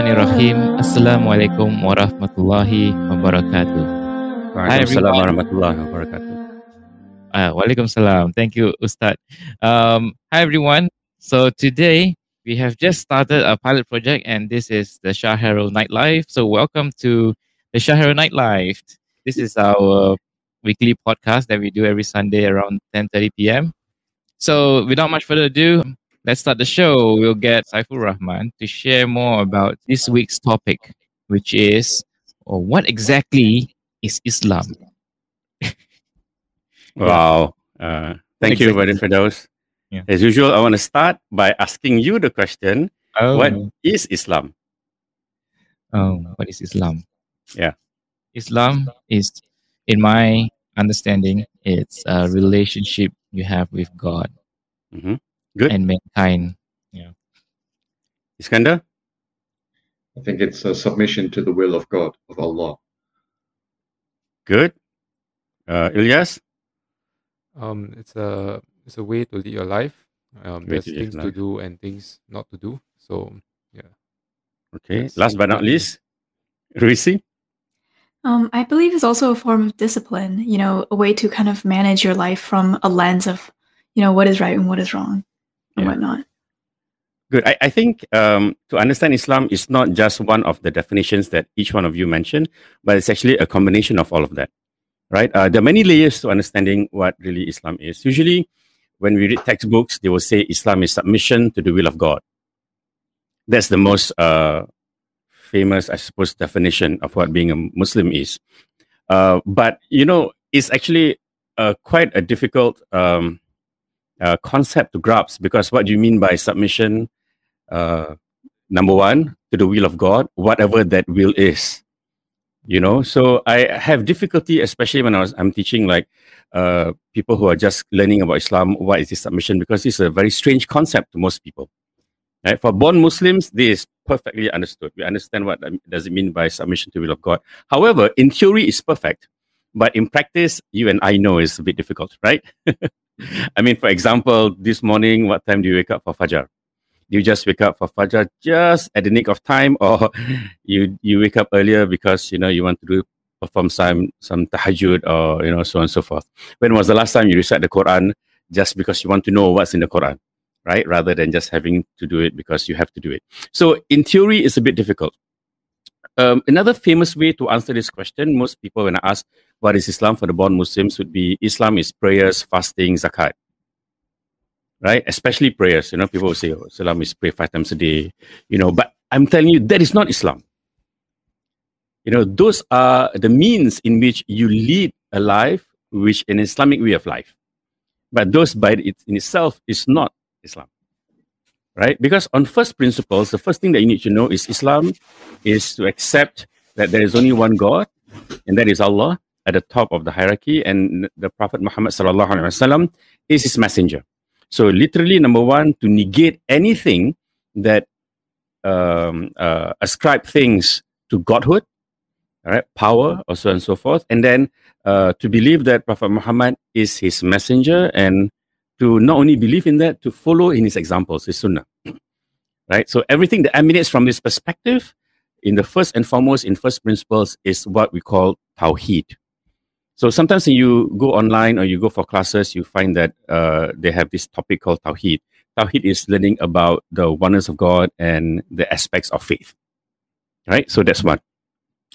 Bismillahirrahmanirrahim. Assalamualaikum warahmatullahi wabarakatuh. Waalaikumsalam warahmatullahi wabarakatuh. Uh, Waalaikumsalam. Thank you, Ustad. Um, hi, everyone. So today we have just started a pilot project, and this is the Shahero Nightlife. So welcome to the Shahero Nightlife. This is our weekly podcast that we do every Sunday around 10:30 p.m. So without much further ado, let's start the show. We'll get Saiful Rahman to share more about this week's topic, which is or what exactly is Islam? Wow. Uh, thank you, Exactly. Vadim Firdaus. Yeah. As usual, I want to start by asking you the question Oh, What is Islam? oh, what is Islam? Yeah. Islam is, in my understanding, it's a relationship you have with God hmm Good. and mankind. Yeah. Iskandar? I think it's a submission to the will of God, of Allah. Good. Uh, Ilyas? Um, it's a it's a way to lead your life. Um, there's to live things to do and things not to do. So yeah. Okay. Yes. Last but not least, Ruisi? Um, I believe it's also a form of discipline, you know, a way to kind of manage your life from a lens of, you know, what is right and what is wrong and Yeah. whatnot. Good. I, I think um, to understand Islam is not just one of the definitions that each one of you mentioned, but it's actually a combination of all of that, right? Uh, there are many layers to understanding what really Islam is. Usually, when we read textbooks, they will say Islam is submission to the will of God. That's the most uh, famous, I suppose, definition of what being a Muslim is. Uh, but you know, it's actually uh, quite a difficult um, uh, concept to grasp. Because what do you mean by submission? uh, number one to the will of god whatever that will is. You know so i have difficulty especially when i was i'm teaching like uh, people who are just learning about islam what is this submission? Because it's a very strange concept to most people. Right? For born muslims this is perfectly understood. We understand what does it mean by submission to the will of god. However in theory it's perfect. But in practice you and i know it's a bit difficult right i mean for example this morning what time do you wake up for fajr Do you just wake up for Fajr just at the nick of time, or you you wake up earlier because you know you want to do perform some some tahajjud or you know so on and so forth. When was the last time you recite the Quran just because you want to know what's in the Quran, right? Rather than just having to do it because you have to do it. So in theory, it's a bit difficult. Um, another famous way to answer this question, most people when I ask what is Islam for the born Muslims would be Islam is prayers, fasting, zakat right? Especially prayers. You know, people will say, oh, Islam is pray five times a day, you know, but I'm telling you, that is not Islam. You know, those are the means in which you lead a life which an Islamic way of life. But those by it in itself is not Islam. Right? Because on first principles, the first thing that you need to know is Islam is to accept that there is only one God, and that is Allah at the top of the hierarchy, and the Prophet Muhammad sallallahu alaihi wasallam is his messenger. So literally, number one, to negate anything that um, uh, ascribe things to godhood, all right, power, or so and so forth, and then uh, to believe that Prophet Muhammad is his messenger, and to not only believe in that, to follow in his examples, his sunnah, right? So everything that emanates from this perspective, in the first and foremost, in first principles, is what we call tawheed. So sometimes when you go online or you go for classes, you find that uh, they have this topic called Tawheed. Tawheed is learning about the oneness of God and the aspects of faith. Right? So that's one.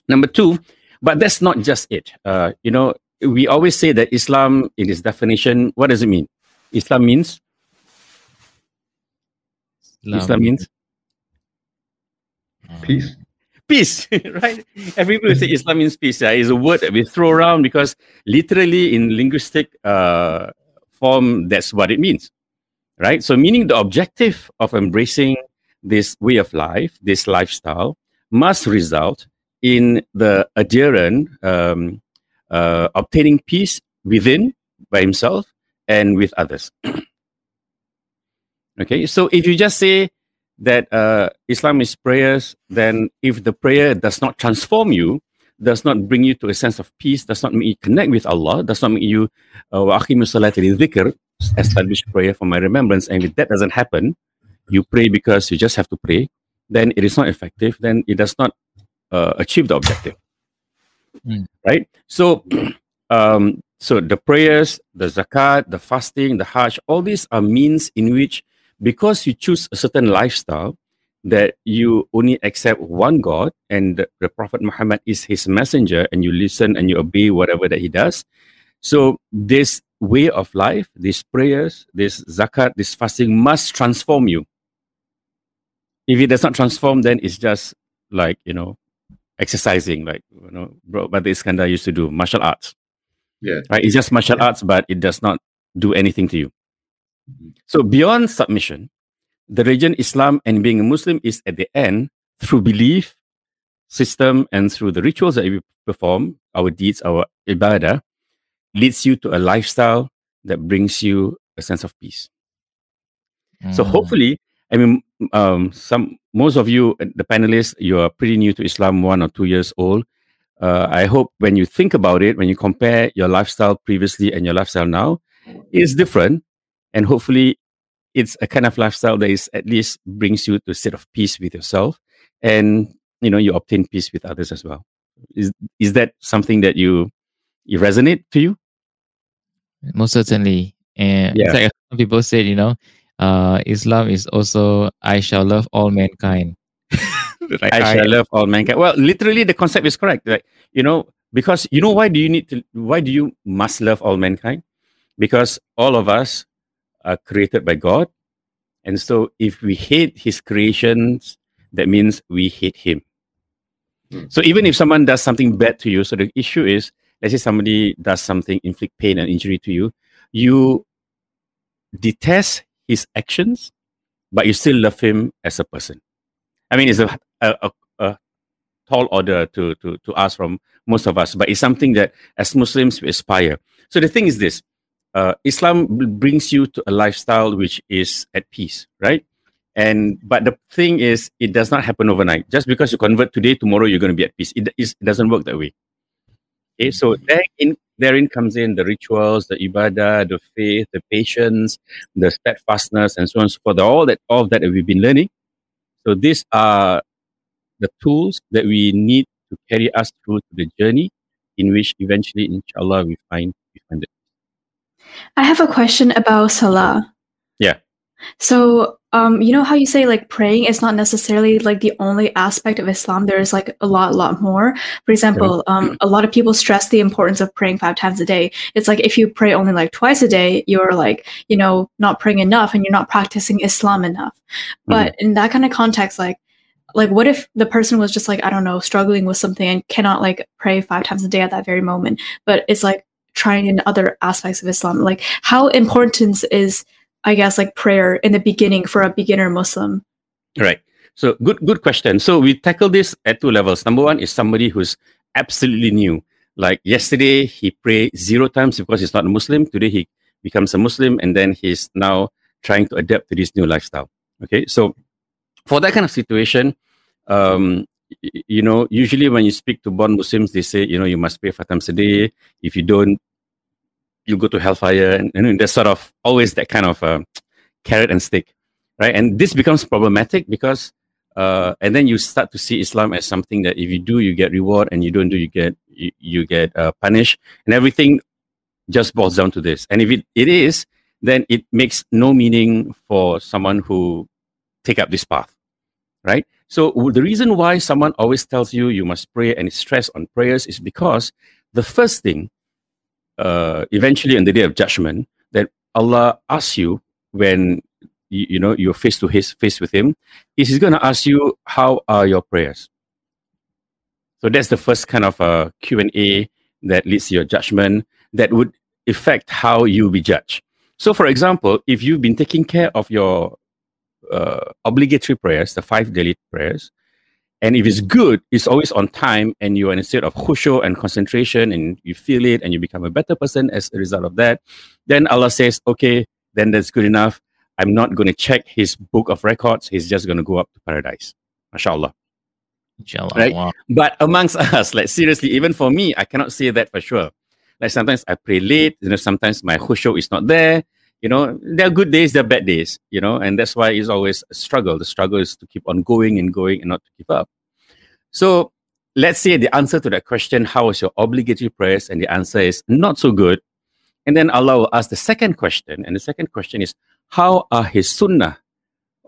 Number two, but that's not just it. Uh, you know, we always say that Islam, in its definition, what does it mean? Islam means Islam means Peace. peace, right? Everybody will say Islam means peace. Yeah, it's a word that we throw around because literally in linguistic uh, form, that's what it means, right? So, meaning the objective of embracing this way of life, this lifestyle, must result in the adherent um, uh, obtaining peace within by himself and with others. okay, so if you just say that uh, Islam is prayers, then if the prayer does not transform you, does not bring you to a sense of peace, does not make you connect with Allah, does not make you uh, establish prayer for my remembrance, and if that doesn't happen, you pray because you just have to pray, then it is not effective, then it does not uh, achieve the objective. Mm. Right? So, um, so the prayers, the zakat, the fasting, the hajj, all these are means in which, because you choose a certain lifestyle, that you only accept one God and the, Prophet Muhammad is his messenger, and you listen and you obey whatever that he does. So this way of life, these prayers, this zakat, this fasting must transform you. If it does not transform, then it's just like you know, exercising, like you know, bro, but Iskandar used to do martial arts. Yeah. Right? It's just martial arts, but it does not do anything to you. Mhm. So beyond submission, the religion Islam and being a Muslim is at the end through belief system and through the rituals that we perform, our deeds, our ibadah, leads you to a lifestyle that brings you a sense of peace. So Mm. hopefully, I mean, um, some most of you, uh, the panelists, you are pretty new to Islam, one or two years old. Uh, I hope when you think about it, when you compare your lifestyle previously and your lifestyle now, it's different, and hopefully, it's a kind of lifestyle that is at least brings you to a state of peace with yourself, and you know you obtain peace with others as well. Is is that something that you you resonate to you? Most certainly. And Yeah. like some people said, you know, uh, Islam is also I shall love all mankind. Like, I shall love all mankind. Well, literally, the concept is correct. Like you know, because you know why do you need to? Why do you must love all mankind? Because all of us are created by God, and so if we hate His creations, that means we hate Him. Hmm. So even if someone does something bad to you, so the issue is, let's say somebody does something, inflict pain and injury to you, you detest his actions, but you still love him as a person. I mean, it's a, a, a, tall order to, to, to ask from most of us, but it's something that as Muslims we aspire. So the thing is this uh, Islam brings you to a lifestyle which is at peace, right? And but the thing is, it does not happen overnight. Just because you convert today, tomorrow you're going to be at peace. It, it doesn't work that way. Okay, so therein, therein comes in the rituals, the ibadah, the faith, the patience, the steadfastness, and so on and so forth. All that, all that we've been learning. So these are the tools that we need to carry us through to the journey, in which eventually, inshallah, we find we find it. I have a question about Salah. Yeah. So, um, you know how you say like praying is not necessarily like the only aspect of Islam. There's like a lot, lot more. For example, um, a lot of people stress the importance of praying five times a day. It's like if you pray only like twice a day, you're like, you know, not praying enough and you're not practicing Islam enough. But in that kind of context, like, like what if the person was just like, I don't know, struggling with something and cannot like pray five times a day at that very moment, but it's like trying in other aspects of Islam. Like how important is I guess like prayer in the beginning for a beginner Muslim? Right. So good, good question. So we tackle this at two levels. Number one is somebody who's absolutely new. Like yesterday, he prayed zero times because he's not a Muslim. Today, he becomes a Muslim, and then he's now trying to adapt to this new lifestyle. Okay. So for that kind of situation, um, you know, usually when you speak to born Muslims, they say, you know, you must pray five times a day. If you don't, you go to hellfire, and, and there's sort of always that kind of uh, carrot and stick, right? And this becomes problematic because, uh, and then you start to see Islam as something that if you do, you get reward, and you don't do, you get you, you get uh, punished, and everything just boils down to this. And if it, it is, then it makes no meaning for someone who take up this path, right? So the reason why someone always tells you you must pray and stress on prayers is because the first thing, uh, eventually on the day of judgment, that Allah asks you when you, you know you're face to face face with Him, is He's going to ask you how are your prayers. So that's the first kind of uh, A that leads to your judgment that would affect how you be judged. So, for example, if you've been taking care of your uh, obligatory prayers, the five daily prayers, and if it's good, it's always on time, and you're in a state of khushu and concentration, and you feel it, and you become a better person as a result of that, then Allah says, okay, then that's good enough. I'm not going to check his book of records. He's just going to go up to paradise. MashaAllah. Inshallah. Right? Wow. But amongst us, like seriously, even for me, I cannot say that for sure. Like sometimes I pray late, you know, sometimes my khushu is not there. You know, there are good days, there are bad days, you know, and that's why it's always a struggle. The struggle is to keep on going and going and not to give up. So let's say the answer to that question, how was your obligatory prayers? And the answer is not so good. And then Allah will ask the second question. And the second question is, how are his sunnah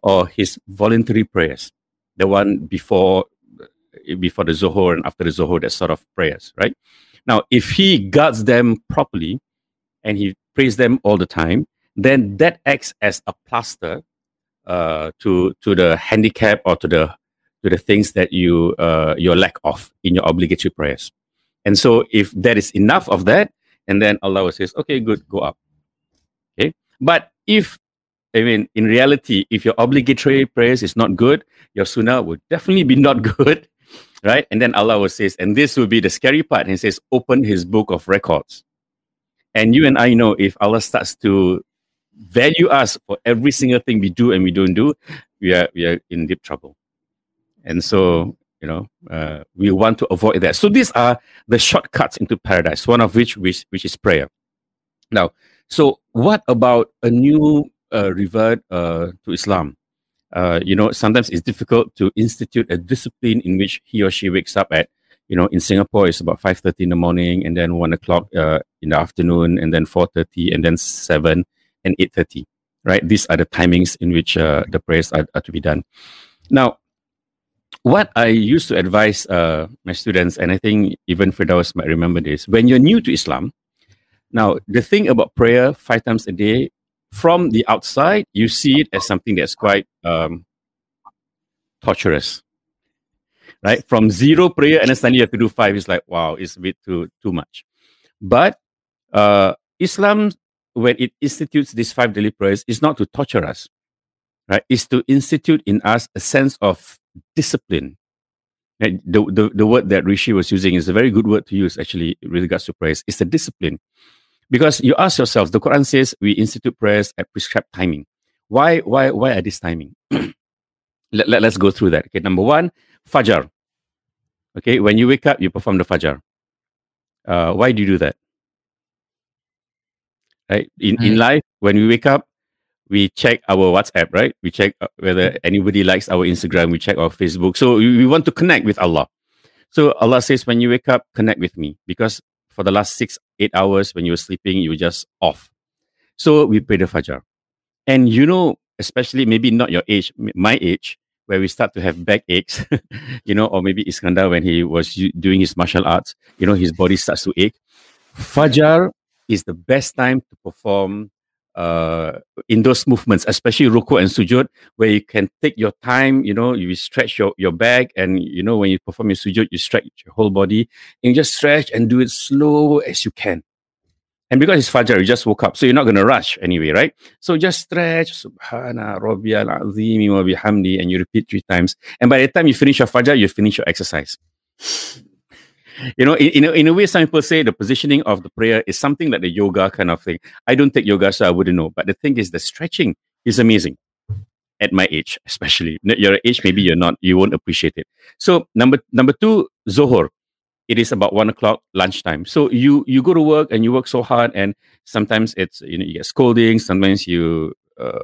or his voluntary prayers? The one before before the Zohor and after the Zohor, that sort of prayers, right? Now, if he guards them properly and he prays them all the time, then that acts as a plaster uh, to to the handicap or to the to the things that you uh, your lack of in your obligatory prayers. And so, if that is enough of that, and then Allah says, "Okay, good, go up." Okay, but if I mean, in reality, if your obligatory prayers is not good, your sunnah would definitely be not good, right? And then Allah will says, and this will be the scary part. He says, open His book of records, and you and I know if Allah starts to value us for every single thing we do and we don't do, we are we are in deep trouble. And so, you know, uh, we want to avoid that. So these are the shortcuts into paradise. One of which which, which is prayer. Now, so what about a new uh, revert uh, to Islam? Uh, you know, sometimes it's difficult to institute a discipline in which he or she wakes up at. You know, in Singapore, it's about five thirty in the morning, and then one o'clock uh, in the afternoon, and then four thirty, and then seven and eight thirty. Right, these are the timings in which uh, the prayers are, are to be done. Now, what I used to advise uh, my students, and I think even Firdaus might remember this, when you're new to Islam, now the thing about prayer five times a day, from the outside, you see it as something that's quite um, torturous, right? From zero prayer and then suddenly you have to do five, it's like, wow, it's a bit too, too much. But uh, Islam, when it institutes these five daily prayers, is not to torture us, right? It's to institute in us a sense of discipline. And The, the, the word that Rishi was using is a very good word to use actually with regards to prayers. It's a discipline. Because you ask yourself, the Quran says we institute prayers at prescribed timing. Why, why, why at this timing? let, let, us go through that. Okay, number one, Fajr. Okay, when you wake up, you perform the Fajr. Uh, why do you do that? Right? In, mm. in life, when we wake up, we check our WhatsApp, right? We check uh, whether anybody likes our Instagram. We check our Facebook. So we, we want to connect with Allah. So Allah says, when you wake up, connect with me because for the last six, eight hours when you were sleeping, you were just off. So we pray the Fajr. And you know, especially maybe not your age, my age, where we start to have back aches, you know, or maybe Iskandar when he was doing his martial arts, you know, his body starts to ache. Fajr is the best time to perform uh, in those movements, especially ruku and sujud, where you can take your time, you know, you stretch your, your back and, you know, when you perform your sujud, you stretch your whole body and you just stretch and do it slow as you can. And because it's Fajr, you just woke up. So you're not going to rush anyway, right? So just stretch, Subhana Rabbiyal Azimi wa bihamdi, and you repeat three times. And by the time you finish your Fajr, you finish your exercise you know, in, in, a, in a way, some people say the positioning of the prayer is something like the yoga kind of thing. I don't take yoga, so I wouldn't know. But the thing is, the stretching is amazing at my age, especially. Your age, maybe you're not, you won't appreciate it. So number number two, Zohor. It is about one o'clock lunchtime. So you you go to work and you work so hard, and sometimes it's you know you get scolding. Sometimes you uh,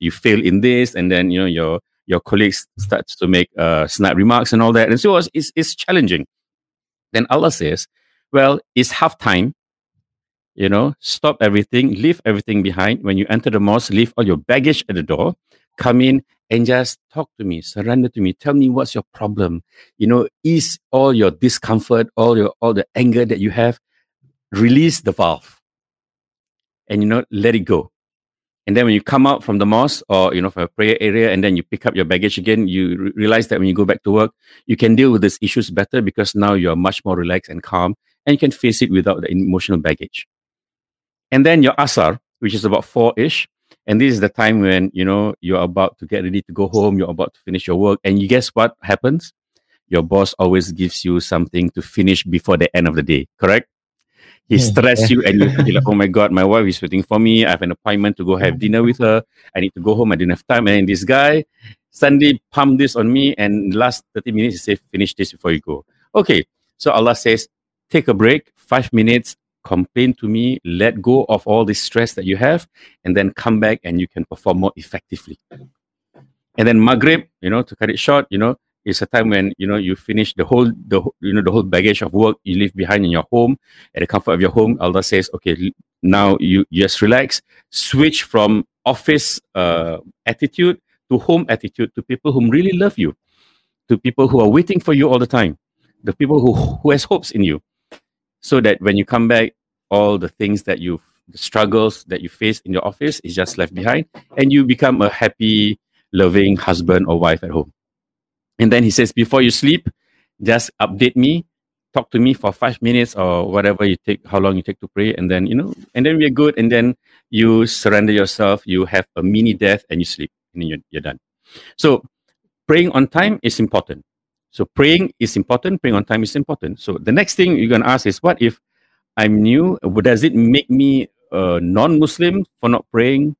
you fail in this, and then you know your your colleagues starts to make uh, snide remarks and all that, and so it's, it's, it's challenging. Then Allah says, well, it's half time. You know, stop everything, leave everything behind. When you enter the mosque, leave all your baggage at the door, come in and just talk to me, surrender to me. Tell me what's your problem. You know, ease all your discomfort, all your all the anger that you have. Release the valve. And you know, let it go. And then when you come out from the mosque or, you know, from a prayer area and then you pick up your baggage again, you re- realize that when you go back to work, you can deal with these issues better because now you're much more relaxed and calm and you can face it without the emotional baggage. And then your asar, which is about four-ish. And this is the time when, you know, you're about to get ready to go home, you're about to finish your work. And you guess what happens? Your boss always gives you something to finish before the end of the day, correct? He stress you and you feel like, oh my god, my wife is waiting for me. I have an appointment to go have dinner with her. I need to go home. I didn't have time. And this guy suddenly pumped this on me. And last 30 minutes, he said, finish this before you go. Okay. So Allah says, take a break, five minutes, complain to me, let go of all this stress that you have, and then come back and you can perform more effectively. And then Maghrib, you know, to cut it short, you know, it's a time when you know you finish the whole the you know the whole baggage of work you leave behind in your home at the comfort of your home. Allah says, okay, now you just relax, switch from office uh, attitude to home attitude to people whom really love you, to people who are waiting for you all the time, the people who who has hopes in you, so that when you come back, all the things that you the struggles that you face in your office is just left behind, and you become a happy, loving husband or wife at home. And then he says, before you sleep, just update me, talk to me for five minutes or whatever you take, how long you take to pray, and then you know, and then we're good. And then you surrender yourself, you have a mini death, and you sleep, and then you're, you're done. So praying on time is important. So praying is important, praying on time is important. So the next thing you're gonna ask is, what if I'm new? Does it make me a non-Muslim for not praying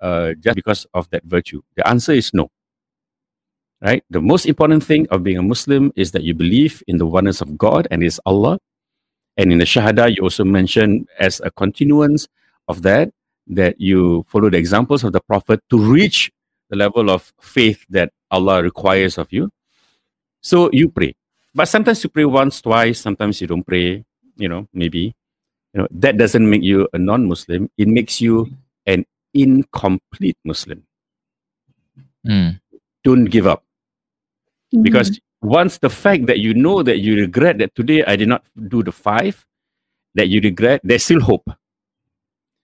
uh, just because of that virtue? The answer is no right? The most important thing of being a Muslim is that you believe in the oneness of God and is Allah. And in the Shahada, you also mention as a continuance of that, that you follow the examples of the Prophet to reach the level of faith that Allah requires of you. So you pray. But sometimes you pray once, twice, sometimes you don't pray, you know, maybe. You know, that doesn't make you a non-Muslim. It makes you an incomplete Muslim. Mm. Don't give up. Mm-hmm. because once the fact that you know that you regret that today I did not do the five that you regret, there's still hope.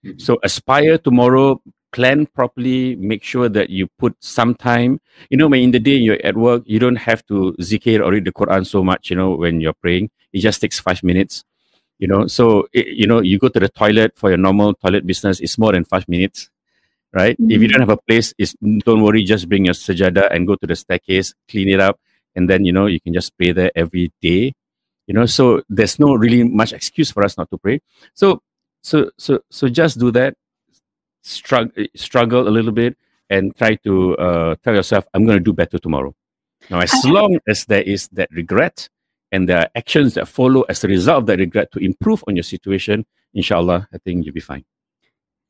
Mhm. So aspire tomorrow, plan properly, make sure that you put some time. You know, when in the day you're at work, you don't have to zikir or read the Quran so much, you know, when you're praying. It just takes five minutes. You know, so it, you know, you go to the toilet for your normal toilet business, it's more than five minutes. Right? If you Mhm. don't have a place, is don't worry, just bring your sajada and go to the staircase, clean it up, and then you know you can just pray there every day you know? So there's no really much excuse for us not to pray. So so so so just do that struggle struggle a little bit and try to uh, tell yourself i'm going to do better tomorrow. Now as I- long as there is that regret and there are actions that follow as a result of that regret to improve on your situation inshallah i think you'll be fine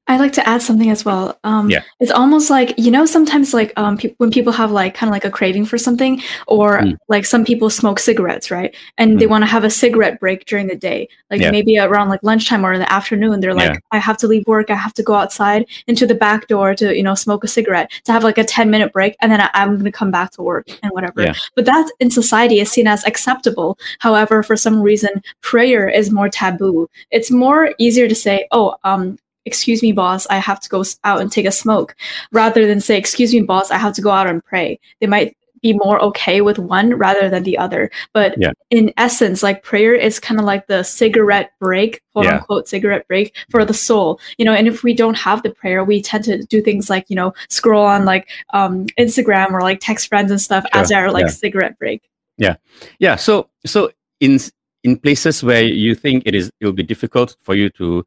I'd like to add something as well. Um, Yeah. It's almost like, you know, sometimes like um, pe- when people have like kind of like a craving for something, or Mm. like some people smoke cigarettes, right? And they want to have a cigarette break during the day. Like Yeah. maybe around like lunchtime or in the afternoon, they're like, Yeah. I have to leave work. I have to go outside into the back door to, you know, smoke a cigarette to have like a 10 minute break. And then I- I'm going to come back to work and whatever. Yeah. But that in society is seen as acceptable. However, for some reason, prayer is more taboo. It's more easier to say, oh, um, excuse me boss i have to go out and take a smoke rather than say excuse me boss i have to go out and pray they might be more okay with one rather than the other but Yeah. in essence like prayer is kind of like the cigarette break quote Yeah. unquote cigarette break for the soul you know and if we don't have the prayer we tend to do things like you know scroll on like um instagram or like text friends and stuff as our like Yeah. cigarette break Yeah. yeah so so in in places where you think it is it will be difficult for you to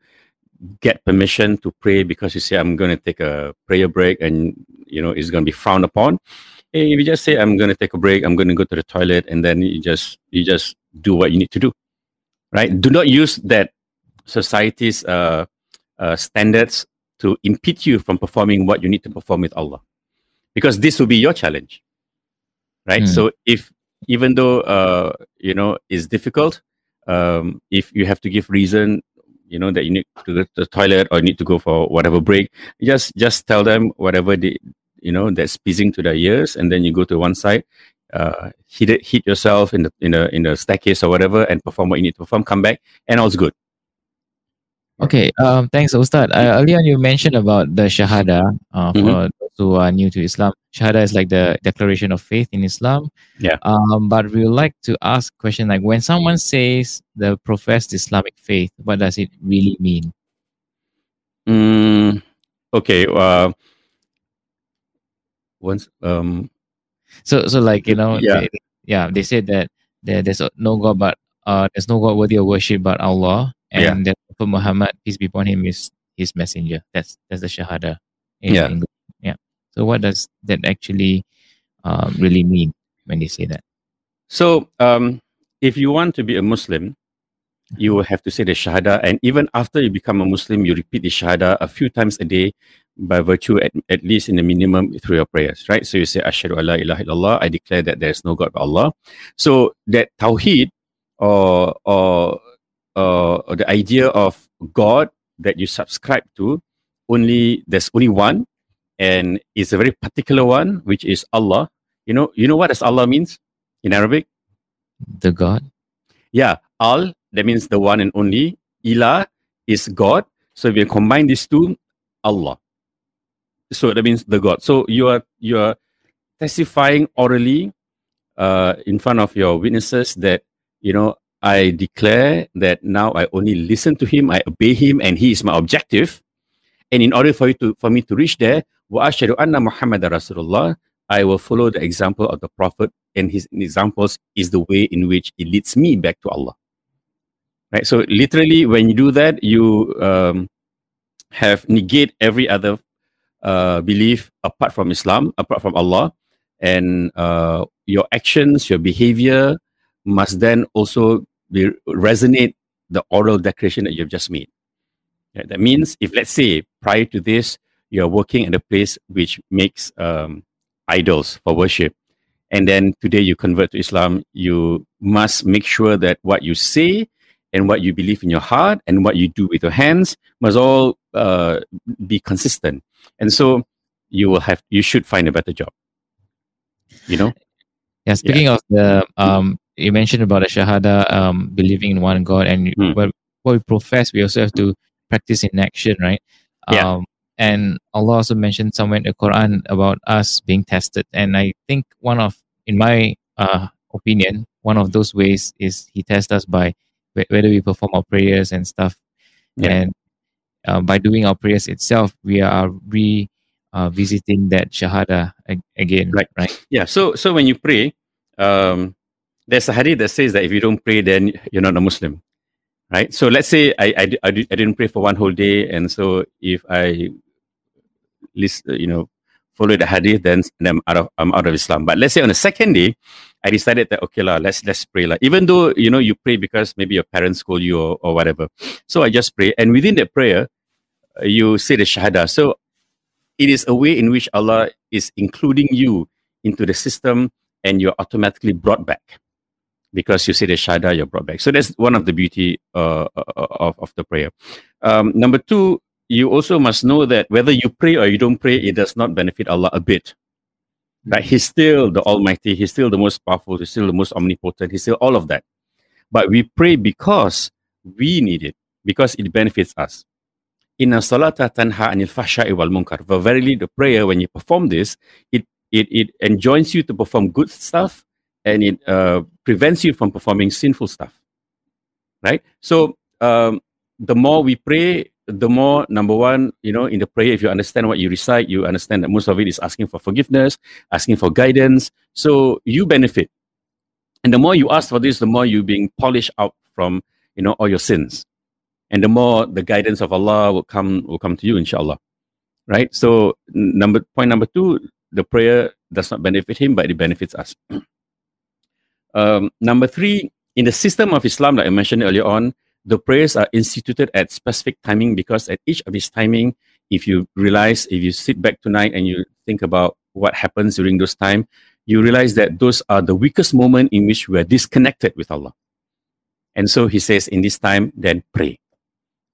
get permission to pray because you say i'm going to take a prayer break and you know it's going to be frowned upon. If you just say i'm going to take a break i'm going to go to the toilet and then you just you just do what you need to do right? Do not use that society's uh, uh, standards to impede you from performing what you need to perform with allah because this will be your challenge right? Hmm. so if even though uh, you know it's difficult um, if you have to give reason you know that you need to go to the toilet or need to go for whatever break just just tell them whatever they you know that's pleasing to their ears and then you go to one side uh, hit it, hit yourself in the in the in the staircase or whatever and perform what you need to perform come back and all's good Okay, um, thanks, Ustad. Uh, earlier on, you mentioned about the Shahada uh, for Mhm. Who are new to Islam. Shahada is like the declaration of faith in Islam. Yeah. Um, but we would like to ask a question like when someone says the professed Islamic faith, what does it really mean? mm, okay uh, once um So, so like you know, Yeah. they, yeah, they said that there, there's no God but uh, there's no God worthy of worship but Allah, Yeah. and that Prophet Muhammad peace be upon him is his messenger. That's that's the Shahada. In Yeah. English. So, what does that actually um, really mean when they say that? So, um, if you want to be a Muslim, you will have to say the Shahada. And even after you become a Muslim, you repeat the Shahada a few times a day by virtue, at, at least in the minimum, through your prayers, right? So you say, Ashadu Allah ilaha illallah, I declare that there is no God but Allah. So that Tawheed or, or, or the idea of God that you subscribe to, only there's only one, and it's a very particular one, which is Allah. You know, you know what does Allah means in Arabic? The God. Yeah, Al, that means the one and only. Ilah is God. So if you combine these two, Allah. So that means the God. So you are you are testifying orally uh, in front of your witnesses that you know I declare that now I only listen to him, I obey him, and he is my objective. And in order for you to for me to reach there, wa ashhadu anna Muhammad Rasulullah, I will follow the example of the Prophet, and his examples is the way in which it leads me back to Allah. Right. So literally, when you do that, you um, have negate every other uh, belief apart from Islam, apart from Allah, and uh, your actions, your behavior must then also be, resonate the oral declaration that you've just made. Yeah, that means if let's say prior to this you're working at a place which makes um, idols for worship, and then today you convert to Islam, you must make sure that what you say and what you believe in your heart and what you do with your hands must all uh, be consistent. And so you will have you should find a better job. You know. Yeah. Speaking of the um, you mentioned about the shahada, um, believing in one God, and Hmm. what what we profess, we also have to practice in action, right? Yeah. Um, and Allah also mentioned somewhere in the Quran about us being tested, and I think one of, in my uh, opinion, one of those ways is He tests us by wh- whether we perform our prayers and stuff, Yeah. and uh, by doing our prayers itself, we are re uh, visiting that shahada ag- again, Right. Right. Yeah. So so when you pray, um, there's a hadith that says that if you don't pray, then you're not a Muslim, right? So let's say I I, I, I didn't pray for one whole day, and so if I list, you know, follow the hadith, then then I'm out of I'm out of Islam. But let's say on the second day, I decided that okay lah, let's let's pray lah. Even though you know you pray because maybe your parents scold you or, or whatever, so I just pray, and within that prayer, uh, you say the shahada. So it is a way in which Allah is including you into the system and you're automatically brought back because you say the shahada, you're brought back. So that's one of the beauty uh, of, of the prayer. Um, number two, you also must know that whether you pray or you don't pray, it does not benefit Allah a bit. Right? He's still the Almighty, He's still the most powerful, He's still the most omnipotent, He's still all of that. But we pray because we need it, because it benefits us. Inna salata tanha anil fahsha'i wal munkar. For verily, the prayer, when you perform this, it, it, it enjoins you to perform good stuff and it uh, prevents you from performing sinful stuff. Right? So, um, the more we pray, the more, number one, you know, in the prayer, if you understand what you recite, you understand that most of it is asking for forgiveness, asking for guidance. So, you benefit. And the more you ask for this, the more you're being polished out from, you know, all your sins and the more the guidance of Allah will come will come to you, inshallah. Right? So number point number two, the prayer does not benefit him, but it benefits us. um, number three, in the system of Islam, like I mentioned earlier on, the prayers are instituted at specific timing because at each of these timing, if you realize, if you sit back tonight and you think about what happens during those time, you realize that those are the weakest moment in which we are disconnected with Allah. And so he says, in this time, then pray.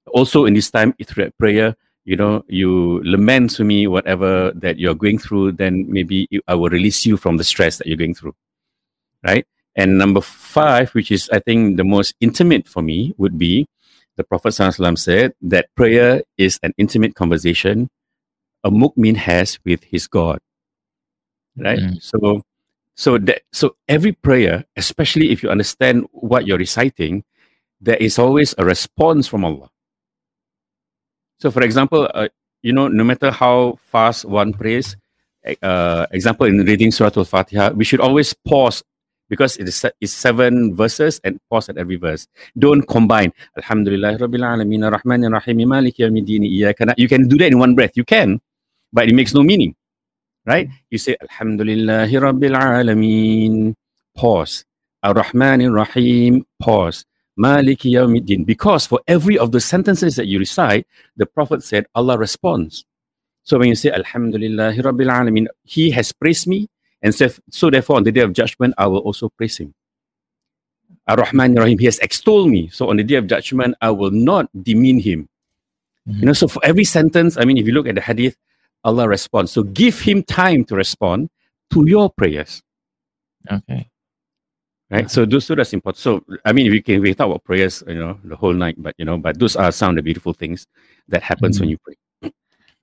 Also in this time through prayer you know you lament to me whatever that you're going through then maybe i will release you from the stress that you're going through. Right and number five which is i think the most intimate for me would be the prophet ﷺ said that prayer is an intimate conversation a mu'min has with his god right Mm. so so that so every prayer especially if you understand what you're reciting there is always a response from allah so, for example, uh, you know, no matter how fast one prays, e- uh, example in reading Surah Al-Fatiha, we should always pause because it is it's seven verses and pause at every verse. Don't combine. Alhamdulillah Rabbil Alameen Ar-Rahman Ar-Rahim Maliki Yawmiddin Iyyaka na-" You can do that in one breath. You can, but it makes no meaning, right? You say Alhamdulillah Rabbil Alameen. Pause. Ar-Rahman Ar-Rahim. Pause. Yawmiddin. Because for every of the sentences that you recite, the Prophet said, Allah responds. So when you say, Alhamdulillah, Rabbil Alameen, He has praised me, and so, so therefore on the day of judgment, I will also praise Him. Ar-Rahman Ar Rahim, He has extolled me. So on the day of judgment, I will not demean Him. You know, so for every sentence, I mean, if you look at the hadith, Allah responds. So give Him time to respond to your prayers. Okay. right? So those two that's important. So I mean, we can we talk about prayers, you know, the whole night, but you know, but those are some of the beautiful things that happens when you pray.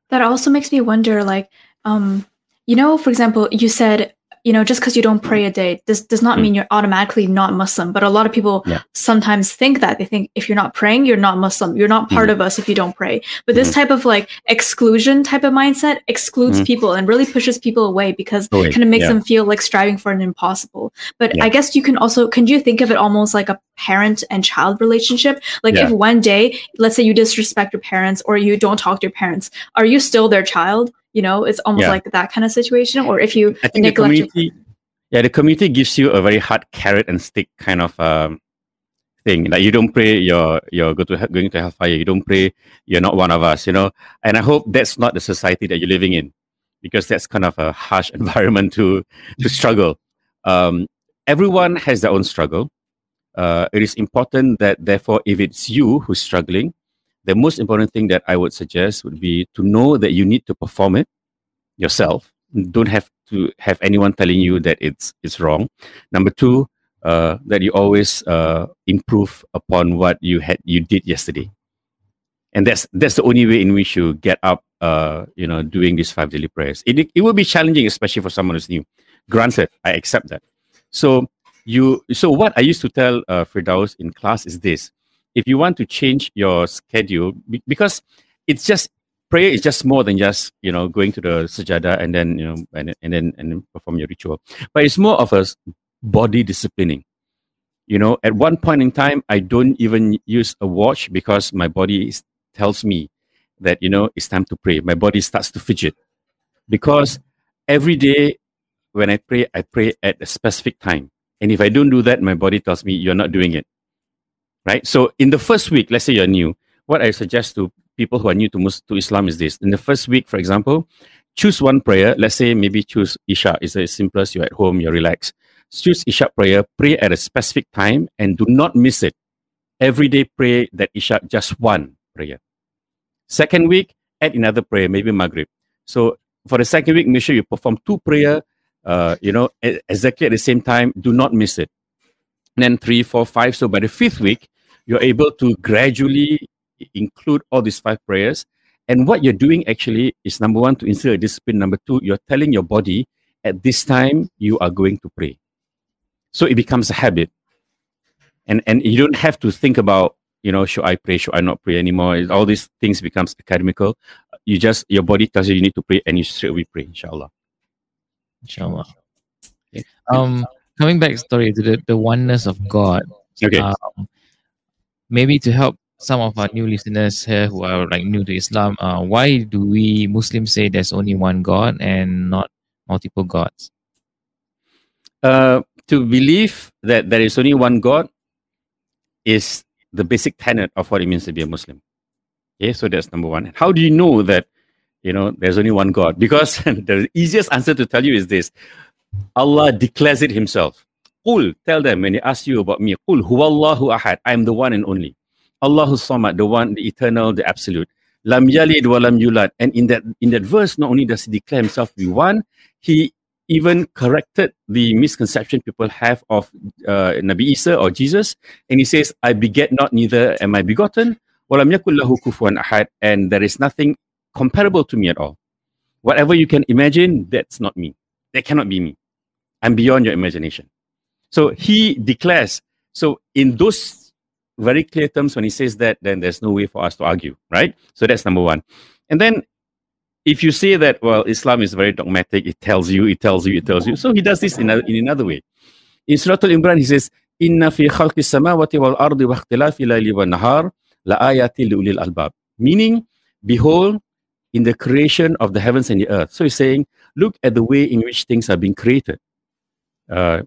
That also makes me wonder, like, um, you know, for example, you said, you know, just because you don't pray a day, this does not Mm. mean you're automatically not Muslim. But a lot of people Yeah. sometimes think that they think if you're not praying, you're not Muslim. You're not part Mhm. of us if you don't pray. But this Mhm. type of like exclusion type of mindset excludes Mhm. people and really pushes people away because Away, it kind of makes yeah. them feel like striving for an impossible. But Yeah. I guess you can also can you think of it almost like a parent and child relationship? Like if one day, let's say you disrespect your parents or you don't talk to your parents, are you still their child? You know, it's almost Yeah. like that kind of situation. Or if you I think the neglect community, yeah, the community gives you a very hard carrot and stick kind of um, thing. Like you don't pray, you're you're go to going to hellfire. You don't pray, you're not one of us. You know, and I hope that's not the society that you're living in, because that's kind of a harsh environment to to struggle. Um, everyone has their own struggle. Uh, it is important that, therefore, if it's you who's struggling, the most important thing that I would suggest would be to know that you need to perform it yourself. Don't have to have anyone telling you that it's it's wrong. Number two, uh, that you always uh, improve upon what you had you did yesterday, and that's that's the only way in which you get up. Uh, you know, doing these five daily prayers. It it will be challenging, especially for someone who's new. Granted, I accept that. So you so what I used to tell uh, Firdaus in class is this: if you want to change your schedule, because it's just prayer is just more than just you know going to the sajada and then you know and, and then and then perform your ritual. But it's more of a body disciplining. You know at one point in time i don't even use a watch because my body is, tells me that you know it's time to pray. My body starts to fidget. Because every day when i pray i pray at a specific time. And if i don't do that my body tells me you're not doing it right so in the first week let's say you're new what i suggest to people who are new to, to Islam is this. In the first week, for example, choose one prayer. Let's say maybe choose Isha. It's the simplest. You're at home, you're relaxed. Choose Isha prayer, pray at a specific time, and do not miss it. Every day, pray that Isha just one prayer. Second week, add another prayer, maybe Maghrib. So for the second week, make sure you perform two prayer, uh, you know, exactly at the same time. Do not miss it. And then three, four, five. So by the fifth week, you're able to gradually include all these five prayers. And what you're doing actually is number one, to instill a discipline. Number two, you're telling your body at this time you are going to pray. So it becomes a habit. And and you don't have to think about, you know, should I pray, should I not pray anymore? All these things becomes academical. You just your body tells you you need to pray and you straight away pray, inshallah. Inshallah. Okay. Um, coming back, story to the, the oneness of God. Okay. Um, maybe to help some of our new listeners here who are like new to Islam, uh, why do we Muslims say there's only one God and not multiple gods? Uh, to believe that there is only one God is the basic tenet of what it means to be a Muslim. Okay, so that's number one. How do you know that you know there's only one God? Because the easiest answer to tell you is this: Allah declares it Himself. Qul, tell them when they ask you about me. Qul huwallahu ahad. I am the one and only. Allahu samad, the one, the eternal, the absolute. Lam yalid wa lam yulad. And in that in that verse, not only does he declare himself to be one, he even corrected the misconception people have of uh, Nabi Isa or Jesus, and he says, "I beget not, neither am I begotten. Walam yakul kufuwan ahad." And there is nothing comparable to me at all. Whatever you can imagine, that's not me. That cannot be me. I'm beyond your imagination. So he declares. So in those very clear terms, when he says that, then there's no way for us to argue, right? So that's number one. And then if you say that, well, Islam is very dogmatic, it tells you, it tells you, it tells you. So he does this in, a, in another way. In Surah Al-Imran, he says, ardi wa ikhtilafi layli wa nahar la ayati li ulil albab. Meaning, behold, in the creation of the heavens and the earth. So he's saying, look at the way in which things are being created. Uh,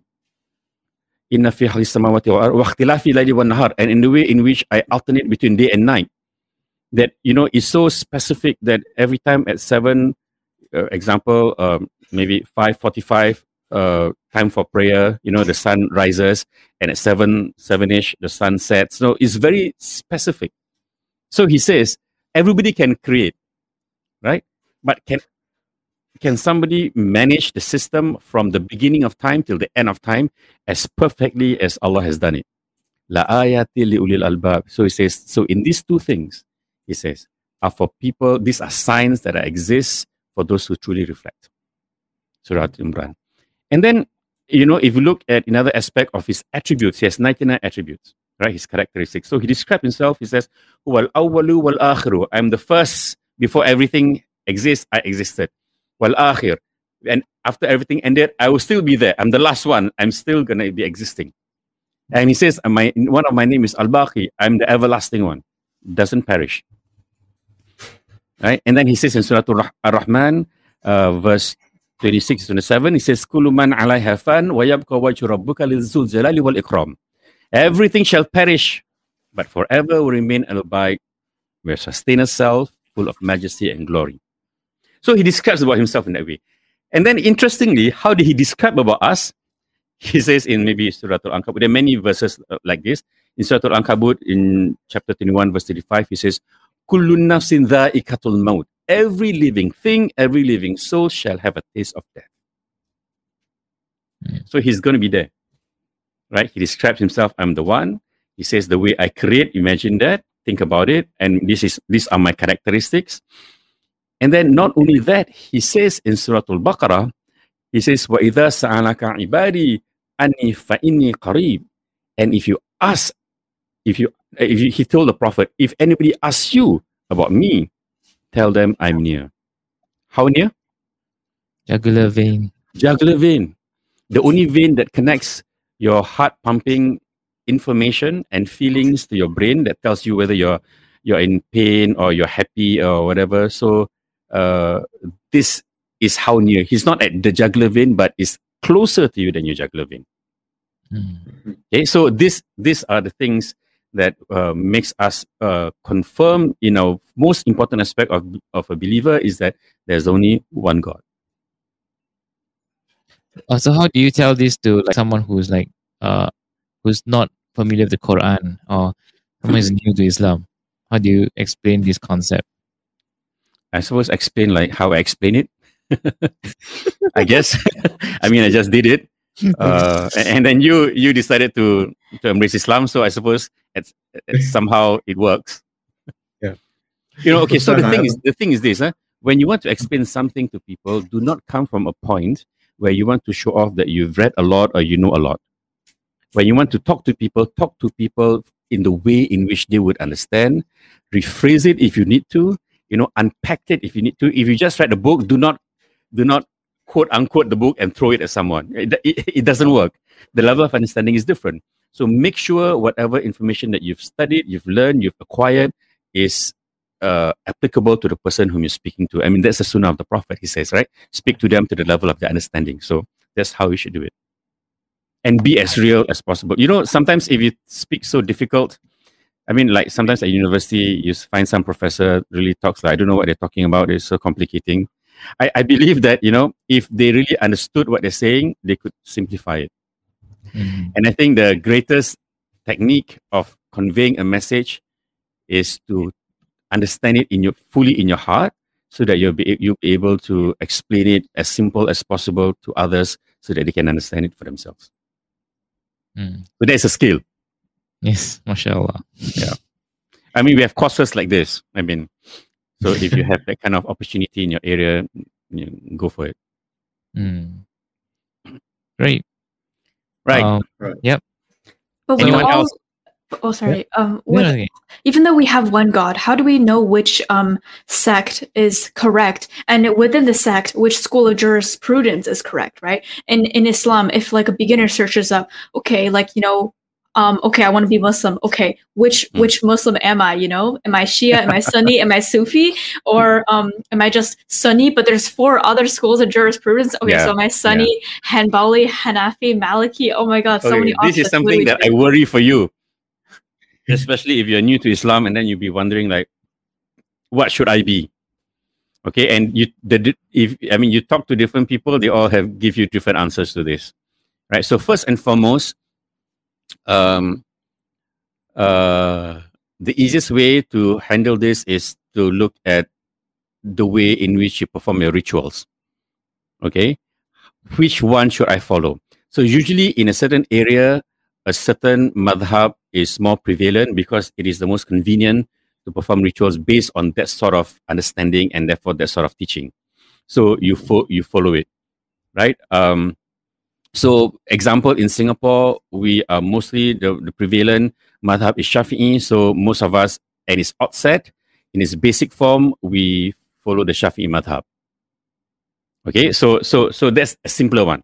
inna fi samawati wa ikhtilafi layli wan nahar and in the way in which I alternate between day and night. That you know is so specific that every time at 7 uh, example um, maybe 5:45 uh, time for prayer you know the sun rises and at 7 7ish the sun sets. So it's very specific. So he says everybody can create right? But can can somebody manage the system from the beginning of time till the end of time as perfectly as Allah has done it? La ayati albab. So he says, so in these two things, he says, are for people, these are signs that exist for those who truly reflect. Surah Imran. And then, you know, if you look at another aspect of his attributes, he has 99 attributes, right? His characteristics. So he describes himself, he says, Wal awwalu wal. I'm the first before everything exists, I existed wal akhir. And after everything ended, I will still be there. I'm the last one. I'm still going to be existing. And he says, my, one of my name is Al-Baqi. I'm the everlasting one. Doesn't perish. Right? And then he says in Surah Ar-Rahman, uh, verse 26 27, he says, Kullu man alayha fan wa yabqa lizul jalali wal ikram. Everything shall perish, but forever will remain albeit where sustainer self, full of majesty and glory. So he describes about himself in that way. And then interestingly, how did he describe about us? He says in maybe Surah Al-Ankabut, there are many verses uh, like this. In Surah Al-Ankabut, in chapter 21, verse 35, he says, Kullu nafsin dha'ikatul maut. Every living thing, every living soul shall have a taste of death. Mm. So he's going to be there. Right? He describes himself, I'm the one. He says, the way I create, imagine that, think about it, and this is these are my characteristics. And then not only that, he says in Surah Al-Baqarah, he says, وَإِذَا سَأَلَكَ عِبَادِي أَنِّي فَإِنِّي قَرِيبٌ And if you ask, if you, if you, he told the Prophet, if anybody asks you about me, tell them I'm near. How near? Jugular vein. Jugular vein. The only vein that connects your heart pumping information and feelings to your brain that tells you whether you're you're in pain or you're happy or whatever. So uh, this is how near. He's not at the jugular vein, but is closer to you than your jugular vein. Mm. Okay, so this these are the things that uh, makes us uh, confirm. You know, most important aspect of of a believer is that there's only one God. Uh, so, how do you tell this to like someone who's like uh who's not familiar with the Quran or someone is new to Islam? How do you explain this concept? I suppose explain like how I explain it. I guess. I mean, I just did it, uh, and then you you decided to to embrace Islam. So I suppose it's, it's somehow it works. Yeah. You know. Okay. So the thing is, the thing is this. Huh? When you want to explain something to people, do not come from a point where you want to show off that you've read a lot or you know a lot. When you want to talk to people, talk to people in the way in which they would understand. Rephrase it if you need to you know, unpack it if you need to. If you just read the book, do not, do not quote unquote the book and throw it at someone. It, it, it doesn't work. The level of understanding is different. So make sure whatever information that you've studied, you've learned, you've acquired is uh, applicable to the person whom you're speaking to. I mean, that's the sunnah of the Prophet, he says, right? Speak to them to the level of their understanding. So that's how you should do it. And be as real as possible. You know, sometimes if you speak so difficult, I mean, like sometimes at university, you find some professor really talks like, I don't know what they're talking about. It's so complicating. I, I believe that, you know, if they really understood what they're saying, they could simplify it. Mm-hmm. And I think the greatest technique of conveying a message is to understand it in your fully in your heart so that you'll be you'll be able to explain it as simple as possible to others so that they can understand it for themselves. Mm. So that's a skill. Yes, mashallah. Yeah. I mean, we have courses like this. I mean, so if you have that kind of opportunity in your area, you know, go for it. Mm. Great. Right. Um, Right. Yep. But Anyone all, else? Oh, sorry. Um, No, what- no, okay. even though we have one God, how do we know which um sect is correct, and within the sect, which school of jurisprudence is correct? Right? And in Islam, if like a beginner searches up, okay, like you know, um, okay, I want to be Muslim. Okay, which Mm. which Muslim am I? You know, am I Shia? Am I Sunni? am I Sufi? Or um, am I just Sunni? But there's four other schools of jurisprudence. Okay, Yeah, so am I Sunni, Hanbali, Hanafi, Maliki? Oh my God, so Okay, many options. this is something that? I worry for you, especially if you're new to Islam and then you'll be wondering like, what should I be? Okay, and you the if I mean you talk to different people, they all have give you different answers to this, right? So first and foremost, um, uh, the easiest way to handle this is to look at the way in which you perform your rituals. Okay, which one should I follow? So usually in a certain area, a certain madhab is more prevalent because it is the most convenient to perform rituals based on that sort of understanding and therefore that sort of teaching. So you fo- you follow it, right? Um, so example in Singapore, we are mostly the, the prevalent madhab is Shafi'i. So most of us at its outset, in its basic form, we follow the Shafi'i madhab. Okay, so so so that's a simpler one.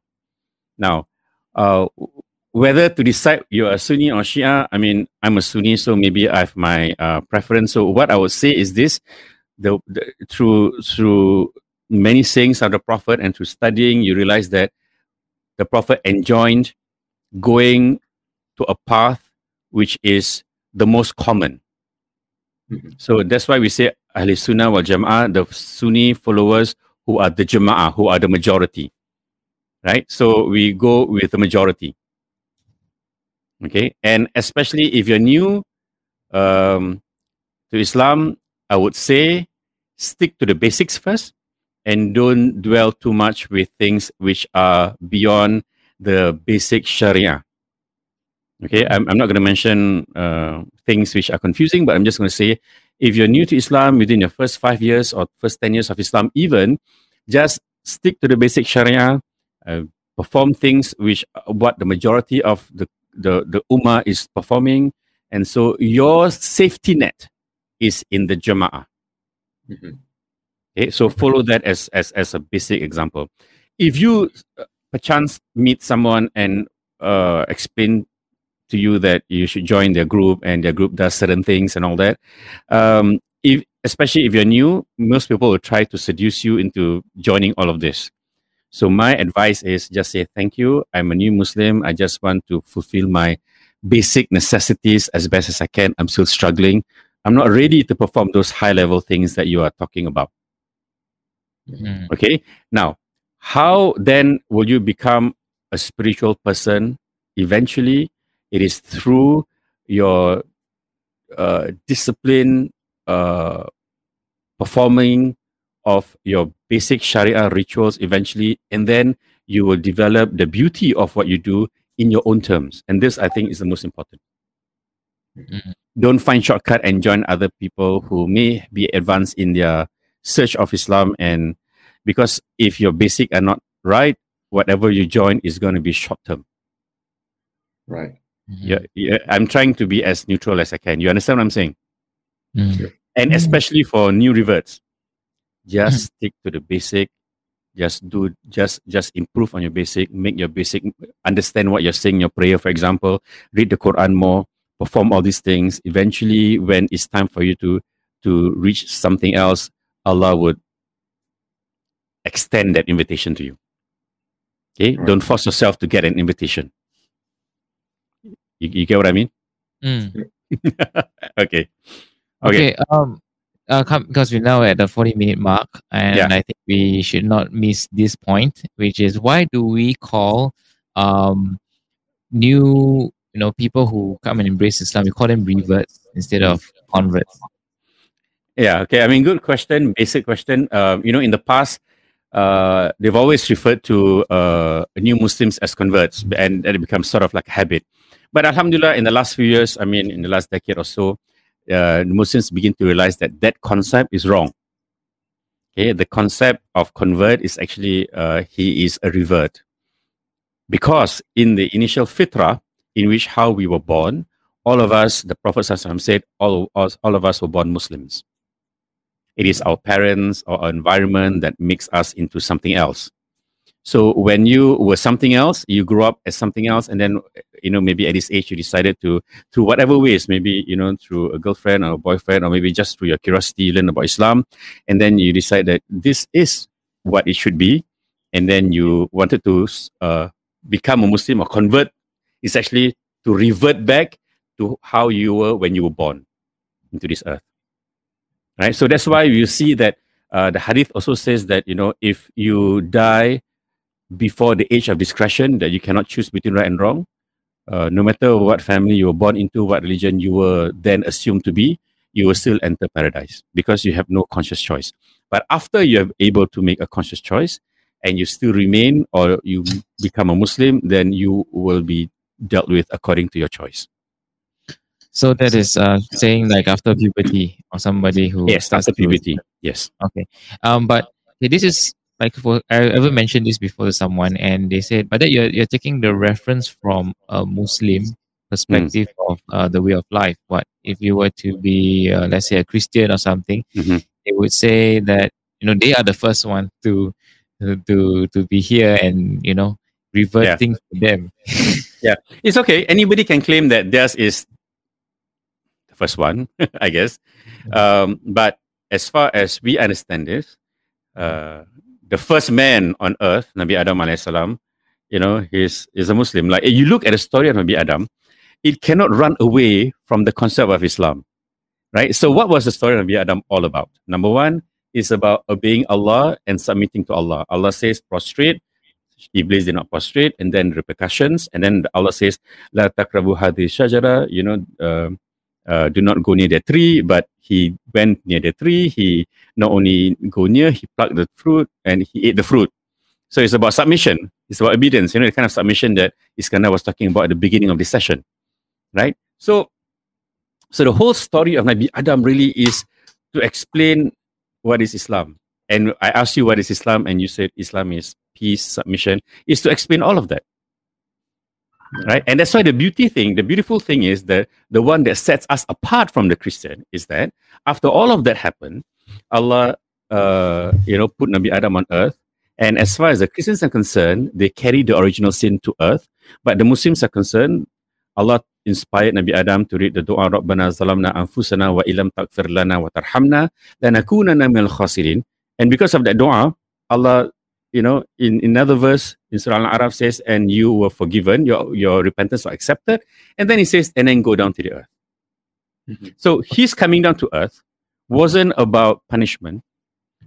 Now, uh, whether to decide you're a Sunni or Shia, I mean, I'm a Sunni, so maybe I have my uh, preference. So what I would say is this: the, the through through many sayings of the Prophet and through studying, you realize that the Prophet enjoined going to a path which is the most common. Mhm. So that's why we say Ahl Sunnah wal Jama'ah, the Sunni followers who are the Jama'ah, who are the majority. Right? So we go with the majority. Okay. And especially if you're new um, to Islam, I would say stick to the basics first and don't dwell too much with things which are beyond the basic Sharia. Okay, I'm, I'm not going to mention uh, things which are confusing, but I'm just going to say if you're new to Islam within your first five years or first 10 years of Islam, even just stick to the basic Sharia, uh, perform things which uh, what the majority of the, the, the Ummah is performing. And so your safety net is in the Jama'ah. Mhm. Okay, so follow that as, as, as a basic example. If you uh, perchance meet someone and uh, explain to you that you should join their group and their group does certain things and all that, um, if especially if you're new, most people will try to seduce you into joining all of this. So my advice is just say thank you. I'm a new Muslim. I just want to fulfill my basic necessities as best as I can. I'm still struggling. I'm not ready to perform those high level things that you are talking about. Mm. Okay. Now, how then will you become a spiritual person? Eventually, it is through your uh, discipline, uh, performing of your basic Sharia rituals eventually, and then you will develop the beauty of what you do in your own terms. And this, I think, is the most important. Mhm. Don't find shortcut and join other people who may be advanced in their search of Islam. And because if your basic are not right, whatever you join is going to be short term. Right. Mhm. Yeah, yeah, I'm trying to be as neutral as I can. You understand what I'm saying? Mm. And Mm. especially for new reverts, just stick to the basic. Just do just just improve on your basic. Make your basic understand what you're saying your prayer. For example, read the Quran more. Perform all these things. Eventually, when it's time for you to to reach something else, Allah would extend that invitation to you. Okay, Right. don't force yourself to get an invitation. You, you get what I mean? Mm. okay. Okay. Um, uh, come, because we're now at the 40 minute mark, and Yeah. I think we should not miss this point, which is why do we call um new you know people who come and embrace Islam, we call them reverts instead of converts. Yeah. Okay. I mean, good question. Basic question. Um, you know, in the past, uh, they've always referred to uh, new Muslims as converts, and it becomes sort of like a habit. But Alhamdulillah, in the last few years, I mean, in the last decade or so, uh, Muslims begin to realize that that concept is wrong. Okay, the concept of convert is actually uh, he is a revert, because in the initial fitrah, in which how we were born, all of us, the Prophet said, all, all, all of us were born Muslims. It is our parents or our environment that makes us into something else. So when you were something else, you grew up as something else, and then you know maybe at this age you decided to through whatever ways maybe you know through a girlfriend or a boyfriend or maybe just through your curiosity you learn about islam and then you decide that this is what it should be and then you wanted to uh, become a muslim or convert is actually to revert back to how you were when you were born into this earth right? So that's why you see that uh, the hadith also says that you know if you die before the age of discretion that you cannot choose between right and wrong uh, no matter what family you were born into what religion you were then assumed to be you will still enter paradise because you have no conscious choice. But after you are able to make a conscious choice and you still remain or you become a muslim then you will be dealt with according to your choice So that is uh, saying like after puberty or somebody who yes starts after puberty yes Okay. Um, but okay, this is like for I ever mentioned this before to someone, and they said, but that you're you're taking the reference from a Muslim perspective of uh, the way of life. But if you were to be, uh, let's say, a Christian or something, Mhm. they would say that you know they are the first one to to to, to be here, and you know revert Yeah. things to them. Yeah, it's okay. Anybody can claim that theirs is the first one, I guess. Um, but as far as we understand this, uh, the first man on earth, Nabi Adam alayhi salam, you know, he's is a Muslim. Like you look at the story of Nabi Adam, it cannot run away from the concept of Islam, right? So, what was the story of Nabi Adam all about? Number one is about obeying Allah and submitting to Allah. Allah says prostrate. Iblis did not prostrate, and then repercussions, and then Allah says, "La takrabu hadhihi shajara." You know, uh, uh, do not go near the tree. But he went near the tree. He not only go near, he plucked the fruit and he ate the fruit. So it's about submission. It's about obedience. You know, the kind of submission that Iskandar was talking about at the beginning of this session, right? So, so the whole story of Nabi Adam really is to explain what is Islam. And I asked you what is Islam, and you said Islam is peace, submission. Is to explain all of that, right? And that's why the beauty thing, the beautiful thing is that the one that sets us apart from the Christian is that after all of that happened, Allah, uh, you know, put Nabi Adam on earth. And as far as the Christians are concerned, they carry the original sin to earth. But the Muslims are concerned, Allah inspired Nabi Adam to read the dua Rabbana zalamna anfusana wa ilam takfir lana wa tarhamna lanakunana minal khasirin. And because of that dua, Allah, you know, in, another verse in Surah Al-Araf says, and you were forgiven, your, your repentance was accepted. And then he says, and then go down to the earth. Mhm. So his coming down to earth wasn't about punishment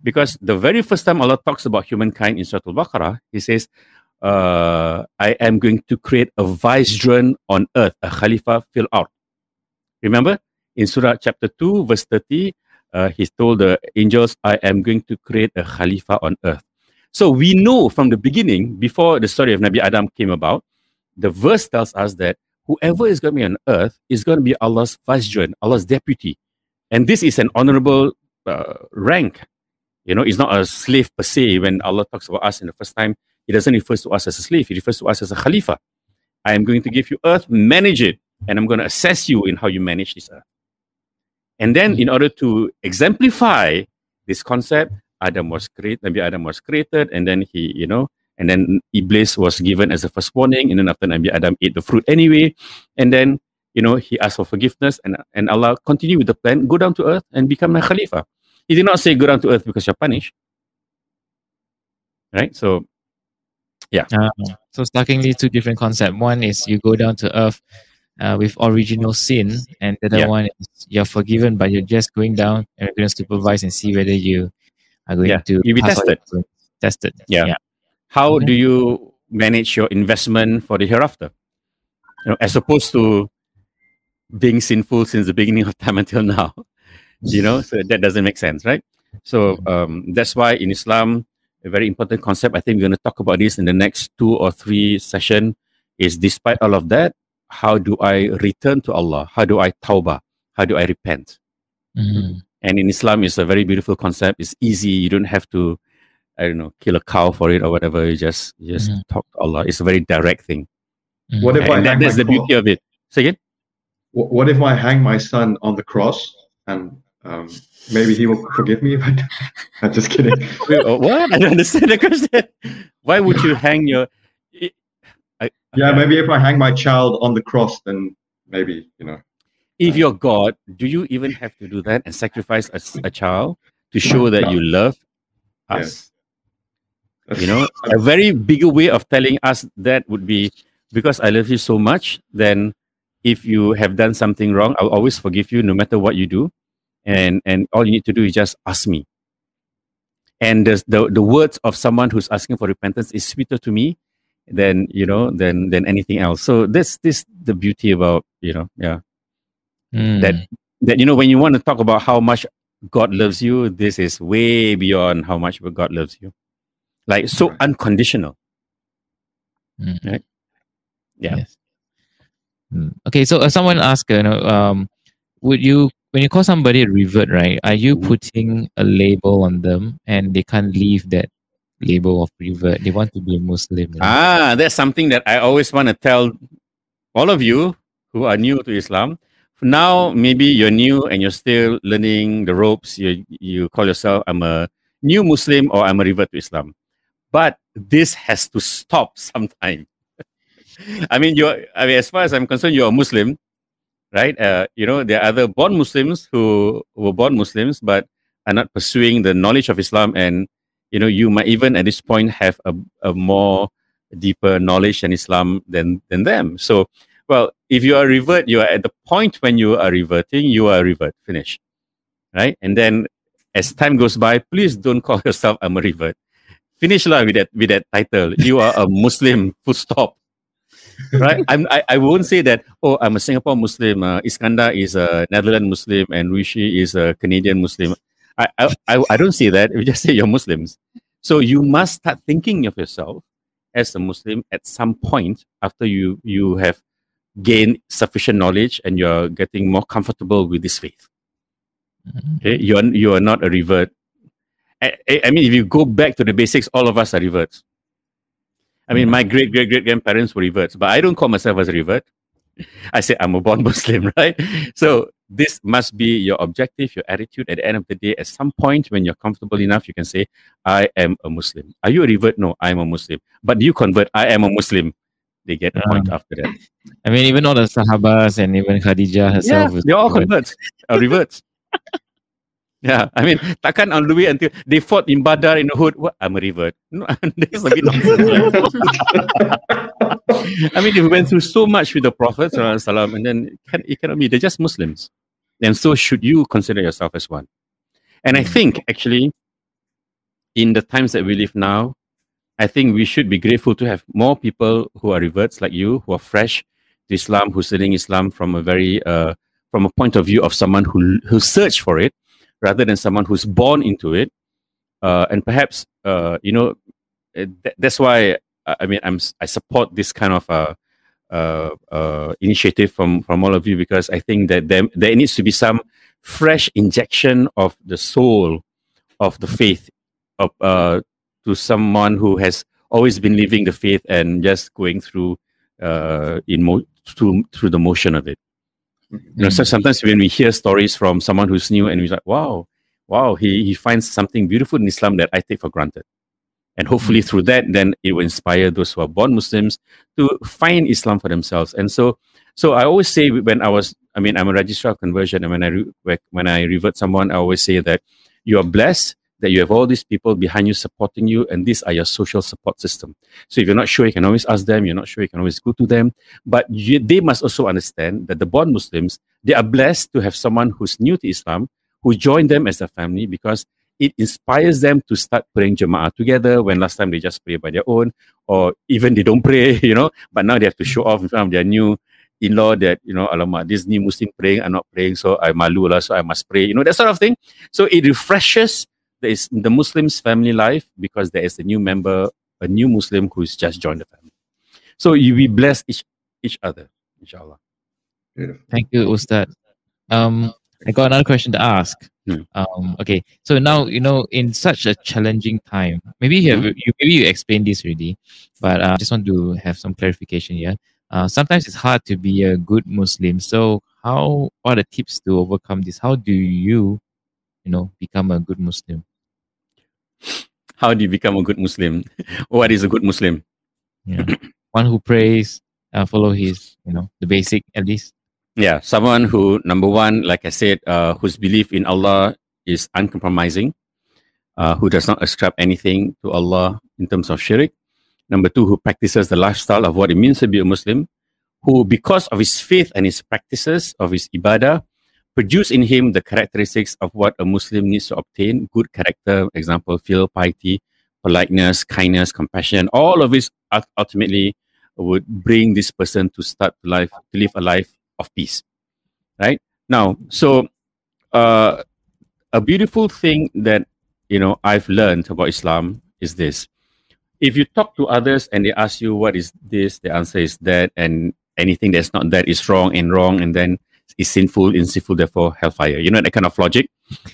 because the very first time Allah talks about humankind in Surah Al-Baqarah, he says, uh, I am going to create a vicegerent on earth, a khalifa fil ard. Remember in Surah chapter 2, verse 30, uh, he told the angels, I am going to create a khalifa on earth. So we know from the beginning, before the story of Nabi Adam came about, the verse tells us that whoever is going to be on earth is going to be Allah's vicegerent, Allah's deputy. And this is an honorable uh, rank. You know, it's not a slave per se. When Allah talks about us in the first time, He doesn't refer to us as a slave. He refers to us as a khalifa. I am going to give you earth, manage it, and I'm going to assess you in how you manage this earth. And then, in order to exemplify this concept, Adam was created, Nabi Adam was created, and then he, you know, and then Iblis was given as the first warning, and then after Nabi Adam ate the fruit anyway, and then, you know, he asked for forgiveness, and, and Allah continued with the plan, go down to earth and become a khalifa. He did not say go down to earth because you're punished. Right? So, Uh, so starkly two different concepts. One is you go down to earth uh, with original sin, and the other Yeah. one is you're forgiven, but you're just going down and we're going to supervise and see whether you are going Yeah, to you'll be tested. Tested. Yeah. how Okay. do you manage your investment for the hereafter? You know, as opposed to being sinful since the beginning of time until now. You know, so that doesn't make sense, right? So um, that's why in Islam, a very important concept. I think we're going to talk about this in the next two or three session. Is despite all of that, how do I return to Allah? How do I tawbah? How do I repent? Mhm. And in Islam, it's a very beautiful concept. It's easy. You don't have to, I don't know, kill a cow for it or whatever. You just you just Mhm. talk to Allah. It's a very direct thing. Mhm. What if I that, hang that's my the beauty of it. Say again? wh- What if I hang my son on the cross and um, maybe he will forgive me? If i i'm just kidding. Uh, what? I don't understand the question. Why would you hang your? I- yeah, maybe if I hang my child on the cross, then maybe you know. If you're God, do you even have to do that and sacrifice a child to show that you love us? You know, a very bigger way of telling us that would be because I love you so much, then if you have done something wrong, I'll always forgive you no matter what you do. And and all you need to do is just ask me. And the, the, the words of someone who's asking for repentance is sweeter to me than you know than than anything else. So this this the beauty about you know yeah Mm. that that you know when you want to talk about how much God loves you, this is way beyond how much God loves you. Like so Right. unconditional. Mm. Right. Yeah. Yes. Mm. Okay, so uh, someone asked, you know, um, would you when you call somebody a revert, right? Are you Mhm. putting a label on them and they can't leave that label of revert? They want to be a Muslim. know? Ah, that's something that I always want to tell all of you who are new to Islam. Now, maybe you're new and you're still learning the ropes. You you call yourself I'm a new Muslim or I'm a revert to Islam. But this has to stop sometime. I mean, you're. I mean, as far as I'm concerned, you're a Muslim, right? Uh, you know, there are other born Muslims who were born Muslims but are not pursuing the knowledge of Islam, and you know, you might even at this point have a, a more deeper knowledge in Islam than than them. So, well, if you are revert, you are at the point when you are reverting, you are revert, finish, right? And then as time goes by, please don't call yourself I'm a revert. Finish lah with that with that title. You are a Muslim. Full stop. right? I'm, I I won't say that. Oh, I'm a Singapore Muslim. Uh, Iskandar is a Netherlands Muslim, and Rishi is a Canadian Muslim. I, I I I don't say that. We just say you're Muslims. So you must start thinking of yourself as a Muslim at some point after you you have gained sufficient knowledge and you're getting more comfortable with this faith. Mhm. Okay, you are you are not a revert. I, I- I mean, if you go back to the basics, all of us are reverts. I mean, my great great great grandparents were reverts, but I don't call myself as a revert. I say I'm a born Muslim, right? So this must be your objective, your attitude. At the end of the day, at some point when you're comfortable enough, you can say, "I am a Muslim." Are you a revert? No, I am a Muslim. But do you convert? I am a Muslim. They get a point after that. I mean, even all the Sahabas and even Khadijah herself. Yeah, they're all converts, uh, reverts. yeah, I mean, takkan all the way until they fought in Badar in Uhud. What? I'm a revert. No, that's a bit nonsense. I mean, they went through so much with the Prophet and then it, can, it cannot be. They're just Muslims, and so should you consider yourself as one. And I think actually, in the times that we live now, I think we should be grateful to have more people who are reverts like you, who are fresh to Islam, who's studying Islam from a very uh, from a point of view of someone who who searched for it, rather than someone who's born into it. Uh, and perhaps uh, you know uh, th- that's why uh, I mean I'm I support this kind of uh, uh, uh, initiative from from all of you because I think that there, there needs to be some fresh injection of the soul of the faith of uh, to someone who has always been living the faith and just going through uh, in mo- through through the motion of it. You know, so sometimes when we hear stories from someone who's new and we're like, wow, wow, he, he finds something beautiful in Islam that I take for granted. And hopefully through that, then it will inspire those who are born Muslims to find Islam for themselves. And so, so I always say when I was, I mean, I'm a registrar of conversion, and when I re- when I revert someone, I always say that you are blessed that you have all these people behind you supporting you, and these are your social support system. So if you're not sure, you can always ask them. You're not sure, you can always go to them. But you, they must also understand that the born Muslims they are blessed to have someone who's new to Islam who join them as a family because it inspires them to start praying Jama'ah together when last time they just pray by their own or even they don't pray, you know, but now they have to show off in front of their new in-law that, you know, alamak, this new Muslim praying, I'm not praying, so I malu lah, so I must pray, you know, that sort of thing. So it refreshes the, is- the Muslim's family life because there is a new member, a new Muslim who's just joined the family. So you we bless each each other, inshallah. Beautiful. Thank you, Ustad. Um, I got another question to ask. Hmm. Um, okay, so now you know, in such a challenging time, maybe you, have, Mm-hmm. you maybe you explained this already, but uh, I just want to have some clarification here. Uh, sometimes it's hard to be a good Muslim. So, how what are the tips to overcome this? How do you, you know, become a good Muslim? How do you become a good Muslim? what is a good Muslim? Yeah, one who prays, uh, follow his, you know, the basic at least. Yeah, someone who number one, like I said, uh, whose belief in Allah is uncompromising, uh, who does not ascribe anything to Allah in terms of shirk. Number two, who practices the lifestyle of what it means to be a Muslim, who, because of his faith and his practices of his ibadah, produce in him the characteristics of what a Muslim needs to obtain good character, example, filial piety, politeness, kindness, compassion. All of this ultimately would bring this person to start life, to live a life of peace. Right? Now, so uh, a beautiful thing that you know I've learned about Islam is this. If you talk to others and they ask you what is this, the answer is that, and anything that's not that is wrong and wrong, and then is sinful, in sinful, therefore hellfire. You know that kind of logic.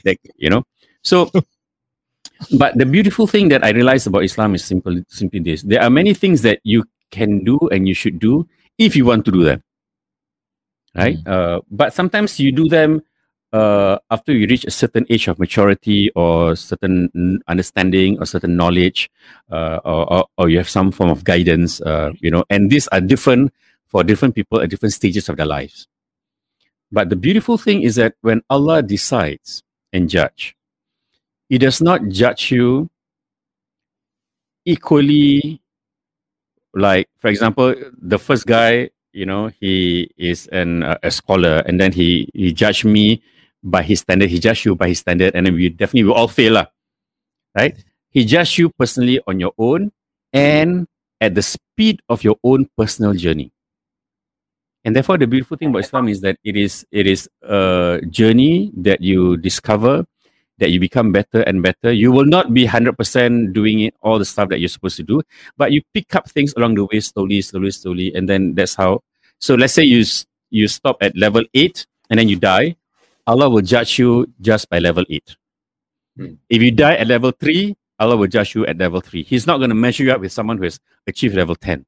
like you know. So but the beautiful thing that I realized about Islam is simply simply this. There are many things that you can do and you should do if you want to do them. Right? Mm. Uh, but sometimes you do them uh, after you reach a certain age of maturity or certain understanding or certain knowledge uh, or, or, or, you have some form of guidance, uh, you know, and these are different for different people at different stages of their lives. But the beautiful thing is that when Allah decides and judge, He does not judge you equally. Like, for example, the first guy, you know, he is an, uh, a scholar, and then he, he judged me by his standard, he judged you by his standard, and then we definitely will all fail, lah, right? He judged you personally on your own and at the speed of your own personal journey. And therefore, the beautiful thing about Islam is that it is it is a journey that you discover, that you become better and better. You will not be hundred percent doing it all the stuff that you're supposed to do, but you pick up things along the way, slowly, slowly, slowly, and then that's how. So let's say you you stop at level eight and then you die. Allah will judge you just by level 8. Hmm. If you die at level 3, Allah will judge you at level 3. He's not going to measure you up with someone who has achieved level 10.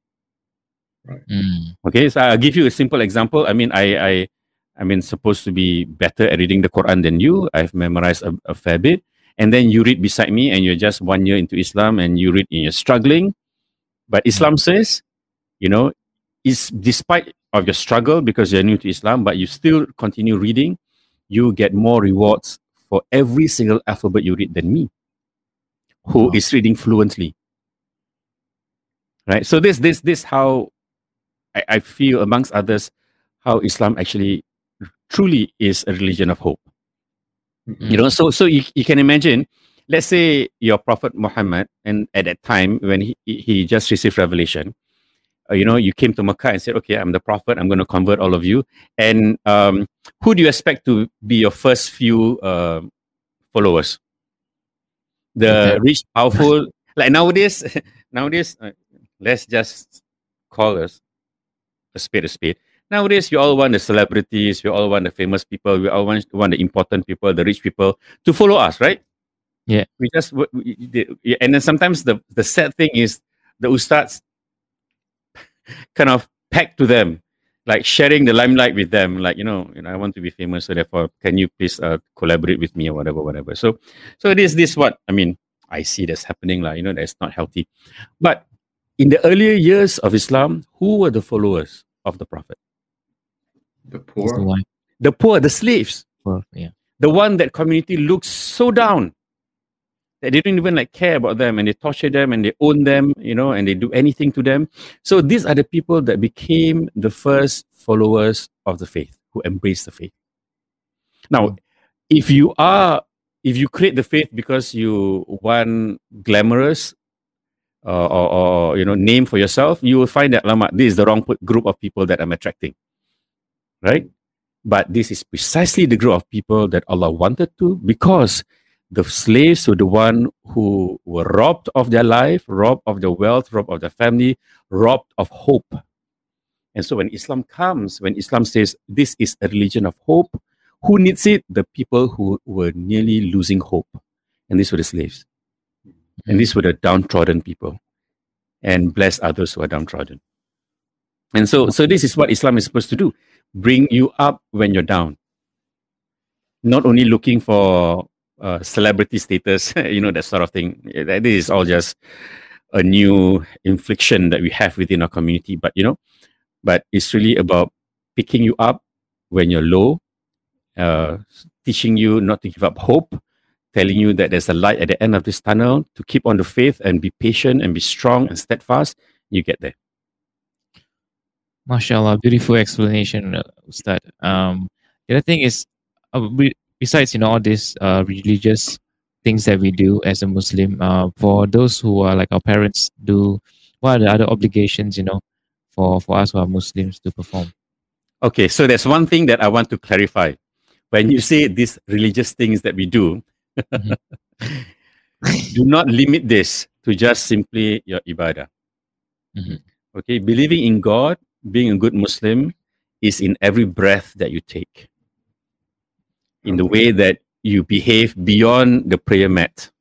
Right. Mm. Okay, so I'll give you a simple example. I mean, I, I, I mean, supposed to be better at reading the Quran than you. I've memorized a, a fair bit. And then you read beside me and you're just one year into Islam and you read and you're struggling. But Islam says, you know, is despite of your struggle because you're new to Islam, but you still continue reading, you get more rewards for every single alphabet you read than me, who wow. is reading fluently. Right. So this this this how I, I feel amongst others how Islam actually truly is a religion of hope. Mm-hmm. You know, so so you, you can imagine, let's say your Prophet Muhammad, and at that time when he, he just received revelation, uh, you know, you came to Mecca and said, okay, I'm the prophet, I'm going to convert all of you. And um, who do you expect to be your first few uh, followers? The okay. rich, powerful, like nowadays, nowadays, uh, let's just call us a spade a spade. Nowadays, we all want the celebrities, we all want the famous people, we all want, want the important people, the rich people to follow us, right? Yeah. We just, we, and then sometimes the, the sad thing is the ustads kind of pegged to them, like sharing the limelight with them. Like you know, you know, I want to be famous, so therefore, can you please uh, collaborate with me or whatever, whatever. So, so this this what I mean. I see that's happening, like you know, that's not healthy. But in the earlier years of Islam, who were the followers of the Prophet? The poor. The, the poor, the slaves. Poor, yeah. The one that community looks so down that they don't even like care about them and they torture them and they own them, you know, and they do anything to them. So these are the people that became the first followers of the faith, who embrace the faith. Now, hmm. if you are, if you create the faith because you want glamorous uh, or, or, you know name for yourself, you will find that lama, this is the wrong group of people that I'm attracting, right? But this is precisely the group of people that Allah wanted to because the slaves were the one who were robbed of their life, robbed of their wealth, robbed of their family, robbed of hope. And so when Islam comes, when Islam says this is a religion of hope, who needs it? The people who were nearly losing hope. And these were the slaves. And these were the downtrodden people. And bless others who are downtrodden. And so, so this is what Islam is supposed to do bring you up when you're down. Not only looking for uh, celebrity status, you know, that sort of thing. This is all just a new infliction that we have within our community. But, you know, but it's really about picking you up when you're low, uh, teaching you not to give up hope, telling you that there's a light at the end of this tunnel to keep on the faith and be patient and be strong and steadfast. You get there. MashaAllah, beautiful explanation, uh, Ustad. Um, the other thing is, uh, we, besides you know all these uh, religious things that we do as a Muslim, uh, for those who are like our parents do, what are the other obligations you know for for us who are Muslims to perform? Okay, so there's one thing that I want to clarify. When you say these religious things that we do, do not limit this to just simply your ibadah. Mhm. Okay, believing in God, being a good Muslim, is in every breath that you take. In the way that you behave beyond the prayer mat,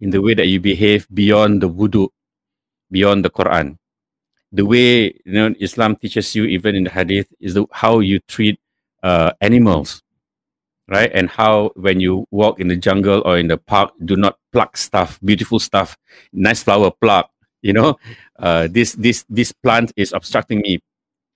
in the way that you behave beyond the wudu, beyond the Quran, the way you know Islam teaches you, even in the Hadith, is the, how you treat uh, animals, right? And how when you walk in the jungle or in the park, do not pluck stuff, beautiful stuff, nice flower pluck. You know, uh, this this this plant is obstructing me,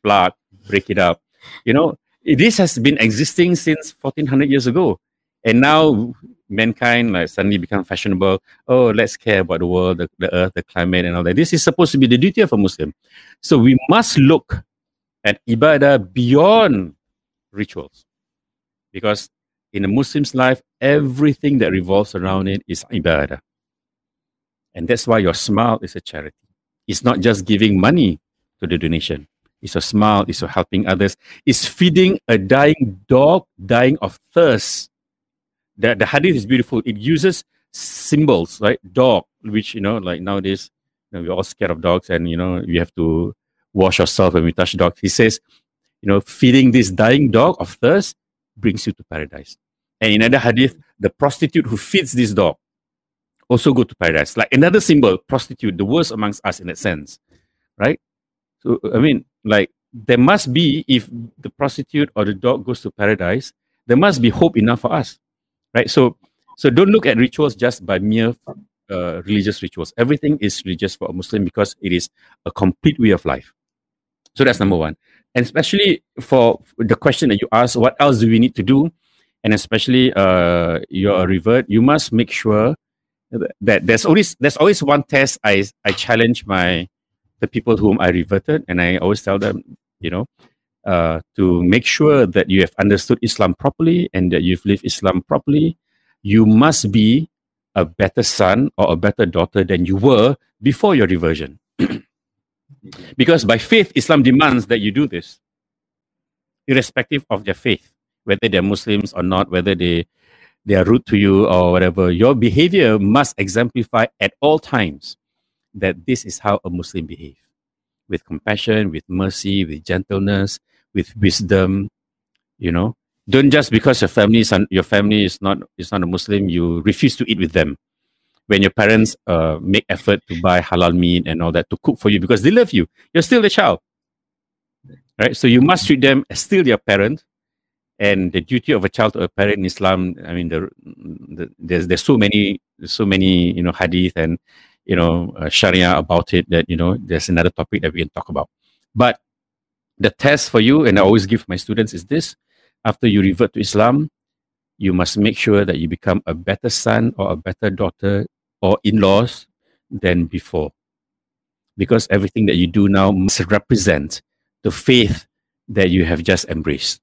pluck, break it up. You know, this has been existing since 1400 years ago, and now mankind like suddenly become fashionable. Oh, let's care about the world, the, the earth, the climate, and all that. This is supposed to be the duty of a Muslim. So we must look at ibadah beyond rituals, because in a Muslim's life, everything that revolves around it is ibadah, and that's why your smile is a charity. It's not just giving money to the donation. It's a smile. It's a helping others. It's feeding a dying dog, dying of thirst the, the hadith is beautiful. It uses symbols, right? Dog, which, you know, like nowadays, you know, we're all scared of dogs and, you know, you have to wash yourself when we touch dogs. He says, you know, feeding this dying dog of thirst brings you to paradise. And in another hadith, the prostitute who feeds this dog also go to paradise. Like another symbol, prostitute, the worst amongst us in that sense, right? So, I mean, like, there must be, if the prostitute or the dog goes to paradise, there must be hope enough for us right so so don't look at rituals just by mere uh, religious rituals everything is religious for a muslim because it is a complete way of life so that's number one. And especially for the question that you asked what else do we need to do? And especially uh, you're a revert you must make sure that there's always there's always one test i i challenge my the people whom i reverted. And i always tell them you know uh, to make sure that you have understood Islam properly and that you've lived Islam properly, you must be a better son or a better daughter than you were before your reversion. because by faith, Islam demands that you do this, irrespective of their faith, whether they're Muslims or not, whether they they are rude to you or whatever. Your behavior must exemplify at all times that this is how a Muslim behaves with compassion, with mercy, with gentleness, with wisdom. You know, don't just because your family is your family is not is not a Muslim, you refuse to eat with them. When your parents uh, make effort to buy halal meat and all that to cook for you because they love you, you're still the child, right? So you must treat them as still your parent. And the duty of a child to a parent in Islam, I mean, the, the, there's there's so many so many you know hadith and you know uh, Sharia about it that you know there's another topic that we can talk about. But the test for you, and I always give my students, is this: after you revert to Islam, you must make sure that you become a better son or a better daughter or in-laws than before, because everything that you do now must represent the faith that you have just embraced.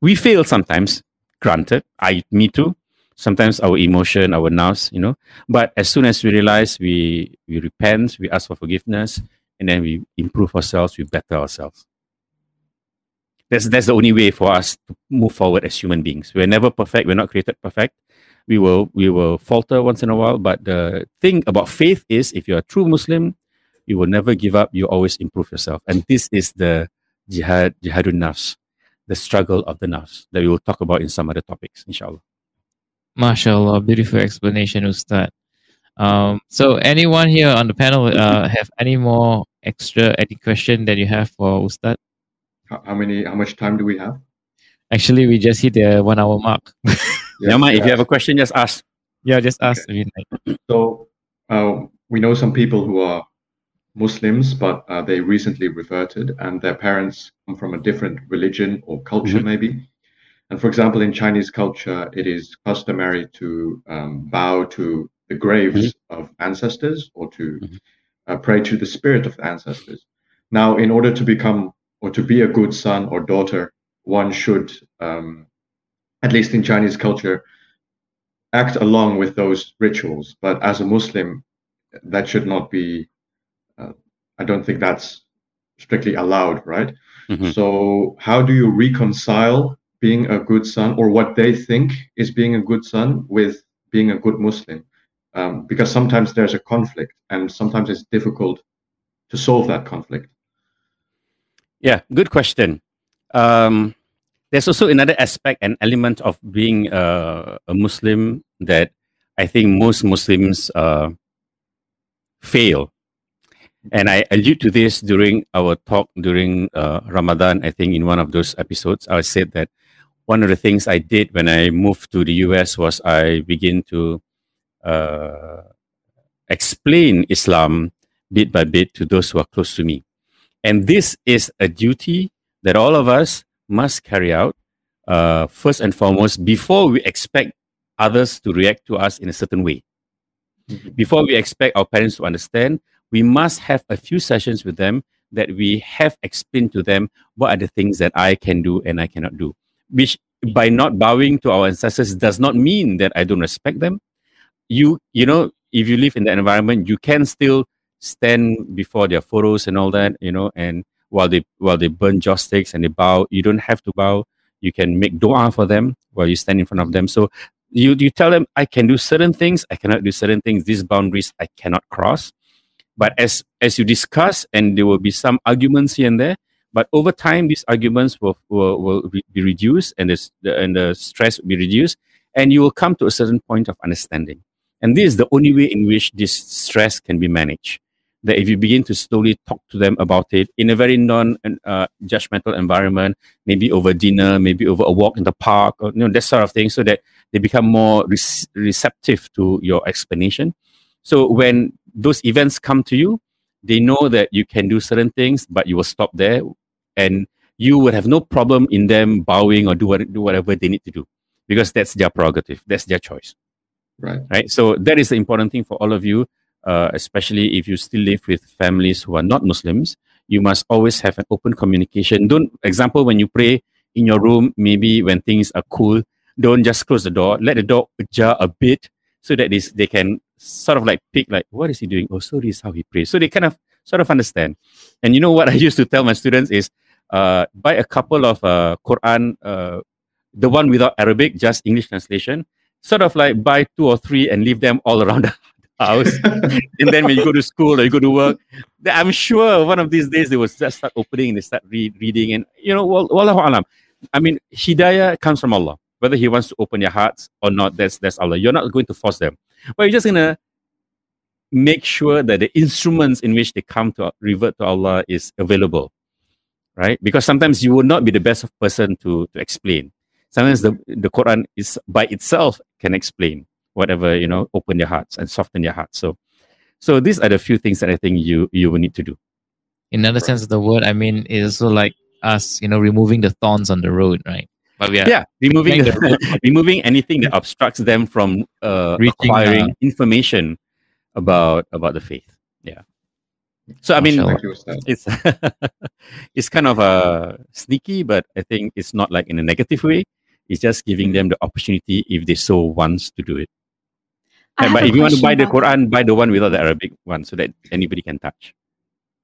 We fail sometimes, granted. I, me too sometimes our emotion, our nerves, you know. But as soon as we realize we we repent, we ask for forgiveness, and then we improve ourselves, we better ourselves. That's that's the only way for us to move forward as human beings. We're never perfect. We're not created perfect. We will we will falter once in a while. But the thing about faith is, if you're a true Muslim, you will never give up. You always improve yourself. And this is the jihad jihadun nafs, the struggle of the nafs that we will talk about in some other topics, inshallah. MashaAllah, beautiful explanation, Ustad. Um, so anyone here on the panel uh, have any more extra any question that you have for Ustad? How, how many? How much time do we have? Actually, we just hit the one hour mark. Yeah, man, if you have a question, just ask. yeah, just ask. I mean, like, So uh, we know some people who are Muslims, but uh, they recently reverted, and their parents come from a different religion or culture, Mhm. maybe. And for example, in Chinese culture, it is customary to um, bow to the graves of ancestors or to Mhm. uh, pray to the spirit of the ancestors. Now, in order to become or to be a good son or daughter, one should, um, at least in Chinese culture, act along with those rituals. But as a Muslim, that should not be. Uh, I don't think that's strictly allowed, right? Mhm. So, how do you reconcile being a good son, or what they think is being a good son, with being a good Muslim? Um, because sometimes there's a conflict, and sometimes it's difficult to solve that conflict. Yeah, good question. Um, there's also another aspect and element of being uh, a Muslim that I think most Muslims uh, fail. And I allude to this during our talk during uh, Ramadan. I think in one of those episodes, I said that one of the things I did when I moved to the US was I begin to uh, explain Islam bit by bit to those who are close to me. And this is a duty that all of us must carry out uh, first and foremost before we expect others to react to us in a certain way. Before we expect our parents to understand, we must have a few sessions with them that we have explained to them what are the things that I can do and I cannot do. Which by not bowing to our ancestors does not mean that I don't respect them. You you know, if you live in that environment, you can still stand before their photos and all that, you know, and while they while they burn joss sticks and they bow, you don't have to bow. You can make dua for them while you stand in front of them. So you you tell them I can do certain things, I cannot do certain things. These boundaries I cannot cross. But as as you discuss, and there will be some arguments here and there. But over time, these arguments will will, will be reduced, and the, and the stress will be reduced, and you will come to a certain point of understanding. And this is the only way in which this stress can be managed. That if you begin to slowly talk to them about it in a very non uh, judgmental environment, maybe over dinner, maybe over a walk in the park, or you know that sort of thing, so that they become more rec- receptive to your explanation. So when those events come to you, they know that you can do certain things, but you will stop there, and you would have no problem in them bowing or do what, do whatever they need to do, because that's their prerogative, that's their choice Right. right? So that is the important thing for all of you, uh, especially if you still live with families who are not Muslims. You must always have an open communication. Don't, example, when you pray in your room, maybe when things are cool, don't just close the door. Let the door ajar a bit so that they can sort of like pick, like, what is he doing? Oh, so this is how he prays. So they kind of sort of understand. And you know what I used to tell my students is, uh, buy a couple of uh, Quran, uh, the one without Arabic, just English translation, sort of like buy two or three and leave them all around house. and then when you go to school or you go to work, I'm sure one of these days they will just start opening and they start read, reading. And, you know, wal- wallahu alam. I mean, hidayah comes from Allah. Whether He wants to open your hearts or not, that's, that's Allah. You're not going to force them. But you're just going to make sure that the instruments in which they come to revert to Allah is available. Right? Because sometimes you will not be the best of person to, to explain sometimes the, the Quran is by itself can explain whatever you know open your hearts and soften your hearts. So so these are the few things that i think you you will need to do. In another sense of the word, I mean, it's also like us, you know, removing the thorns on the road, right? But we are yeah removing Make the, removing anything that obstructs them from uh, Reaching, acquiring uh, information about about the faith. Yeah. So i mean you, it's it's kind of uh, sneaky but i think it's not like in a negative way. It's just giving them the opportunity if they so wants to do it. I Yeah, but if you want to buy the about that. Quran, buy the one without the Arabic one so that anybody can touch.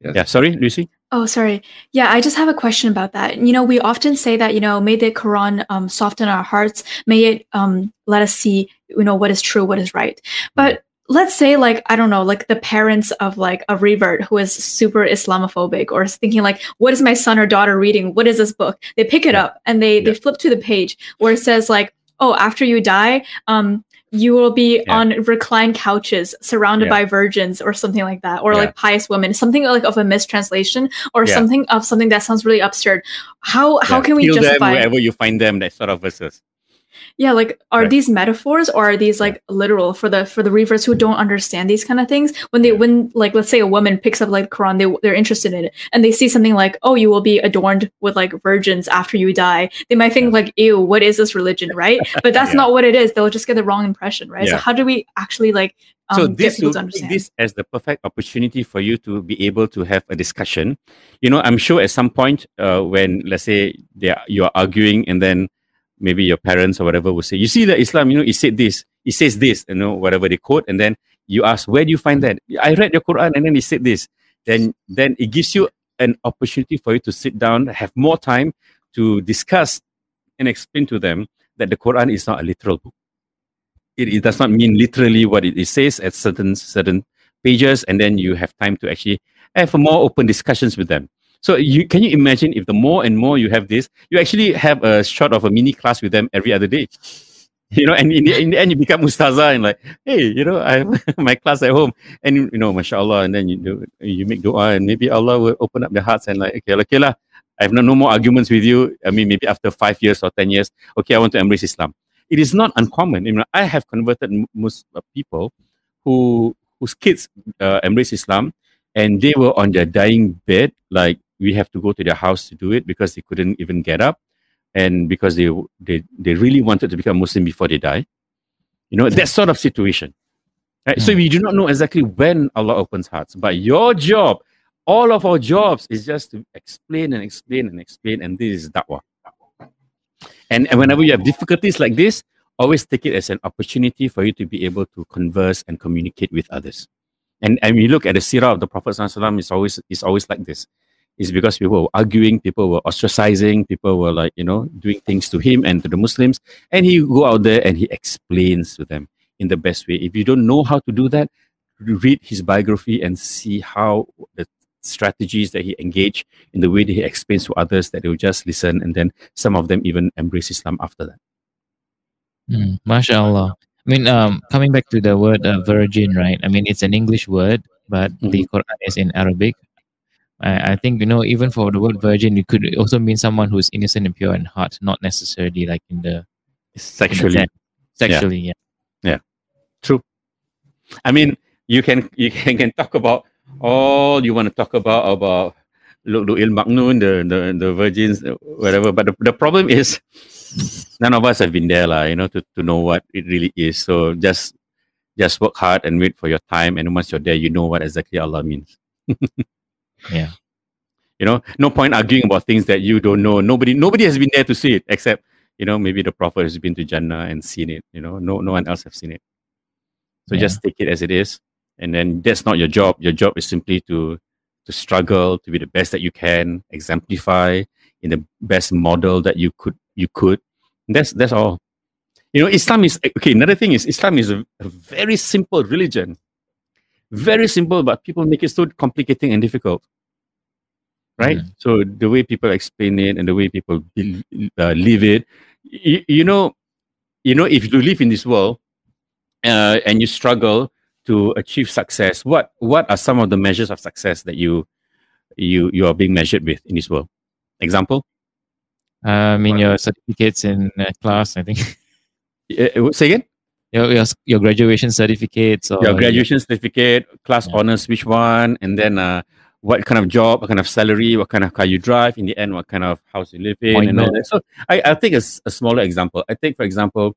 Yes. Yeah, sorry, Lucy. Oh, sorry. Yeah, I just have a question about that. You know, we often say that, you know, may the Quran um, soften our hearts, may it um, let us see, you know, what is true, what is right. But let's say, like, I don't know, like the parents of like a revert who is super Islamophobic or is thinking, like, what is my son or daughter reading? What is this book? They pick it Yeah. up and they, they flip to the page where it says, like, oh, after you die, um, you will be Yeah. on reclined couches surrounded Yeah. by virgins or something like that, or Yeah. like pious women, something like of a mistranslation or something of something that sounds really absurd. How how can we Kill them justify? wherever you find them, that sort of verses. Yeah, like are Right. these metaphors or are these like literal for the for the readers who don't understand these kind of things? When they when like let's say a woman picks up like Quran, they they're interested in it and they see something like, oh, you will be adorned with like virgins after you die. They might think like, ew, what is this religion, right? But that's Yeah. not what it is. They'll just get the wrong impression, right? So how do we actually like um, so get this people will to understand? this as the perfect opportunity for you to be able to have a discussion. You know, I'm sure at some point uh, when let's say they are, you are arguing and then maybe your parents or whatever will say, you see that Islam, you know, it said this, it says this, you know, whatever they quote, and then you ask, where do you find that? I read the Quran and then it said this. Then then it gives you an opportunity for you to sit down, have more time to discuss and explain to them that the Quran is not a literal book it, it does not mean literally what it, it says at certain certain pages and then you have time to actually have more open discussions with them so you can you imagine if the more and more you have this you actually have a short of a mini class with them every other day you know and in the, in the end you become mustaza and like hey you know i have my class at home and you know mashallah and then you do you make dua and maybe allah will open up their hearts and like okay okay lah i have no, no more arguments with you i mean maybe after five years or ten years okay i want to embrace islam it is not uncommon. You know, I have converted most uh, people who whose kids uh, embrace Islam, and they were on their dying bed. Like we have to go to their house to do it because they couldn't even get up, and because they they they really wanted to become Muslim before they die. You know that sort of situation. Right? So hmm. we do not know exactly when Allah opens hearts, but your job, all of our jobs, is just to explain and explain and explain, and this is da'wah. And, and whenever you have difficulties like this, always take it as an opportunity for you to be able to converse and communicate with others. And and we look at the sirah of the Prophet Sallallahu it's always it's always like this. It's because people were arguing, people were ostracizing, people were like, you know, doing things to him and to the Muslims. And he go out there and he explains to them in the best way. If you don't know how to do that, read his biography and see how the strategies that he engaged in the way that he explains to others that they will just listen and then some of them even embrace Islam after that. Mm, MashaAllah. I mean, um, coming back to the word uh, virgin, right? I mean, it's an English word, but the Quran is in Arabic. I, I think, you know, even for the word virgin, it could also mean someone who's innocent and pure in heart, not necessarily like in the in the Sexually. Sexually, yeah. Yeah. True. I mean, you can you can, can talk about all you want to talk about about Lu'lu'il Maknun, the, the the virgins, whatever. But the, the problem is none of us have been there, lah, you know, to, to know what it really is. So just just work hard and wait for your time. And once you're there, you know what exactly Allah means. Yeah. You know, no point arguing about things that you don't know. Nobody nobody has been there to see it except, you know, maybe the Prophet has been to Jannah and seen it. You know, no no one else have seen it. So Yeah. just take it as it is. And then that's not your job. Your job is simply to to struggle, to be the best that you can, exemplify in the best model that you could you could. And that's that's all. You know, Islam is okay. Another thing is Islam is a, a very simple religion. Very simple, but people make it so complicating and difficult. Right? Mhm. So the way people explain it and the way people be, uh, live it, you, you know, you know, if you live in this world uh, and you struggle to achieve success, what what are some of the measures of success that you you you are being measured with in this world? Example? Uh, I mean, your certificates in uh, class, I think. Uh, say again? Your, your, your graduation certificates or Your graduation certificate, class Yeah. honors, which one, and then uh, what kind of job, what kind of salary, what kind of car you drive. In the end, what kind of house you live in, and all that. So I I think it's a smaller example. I think for example,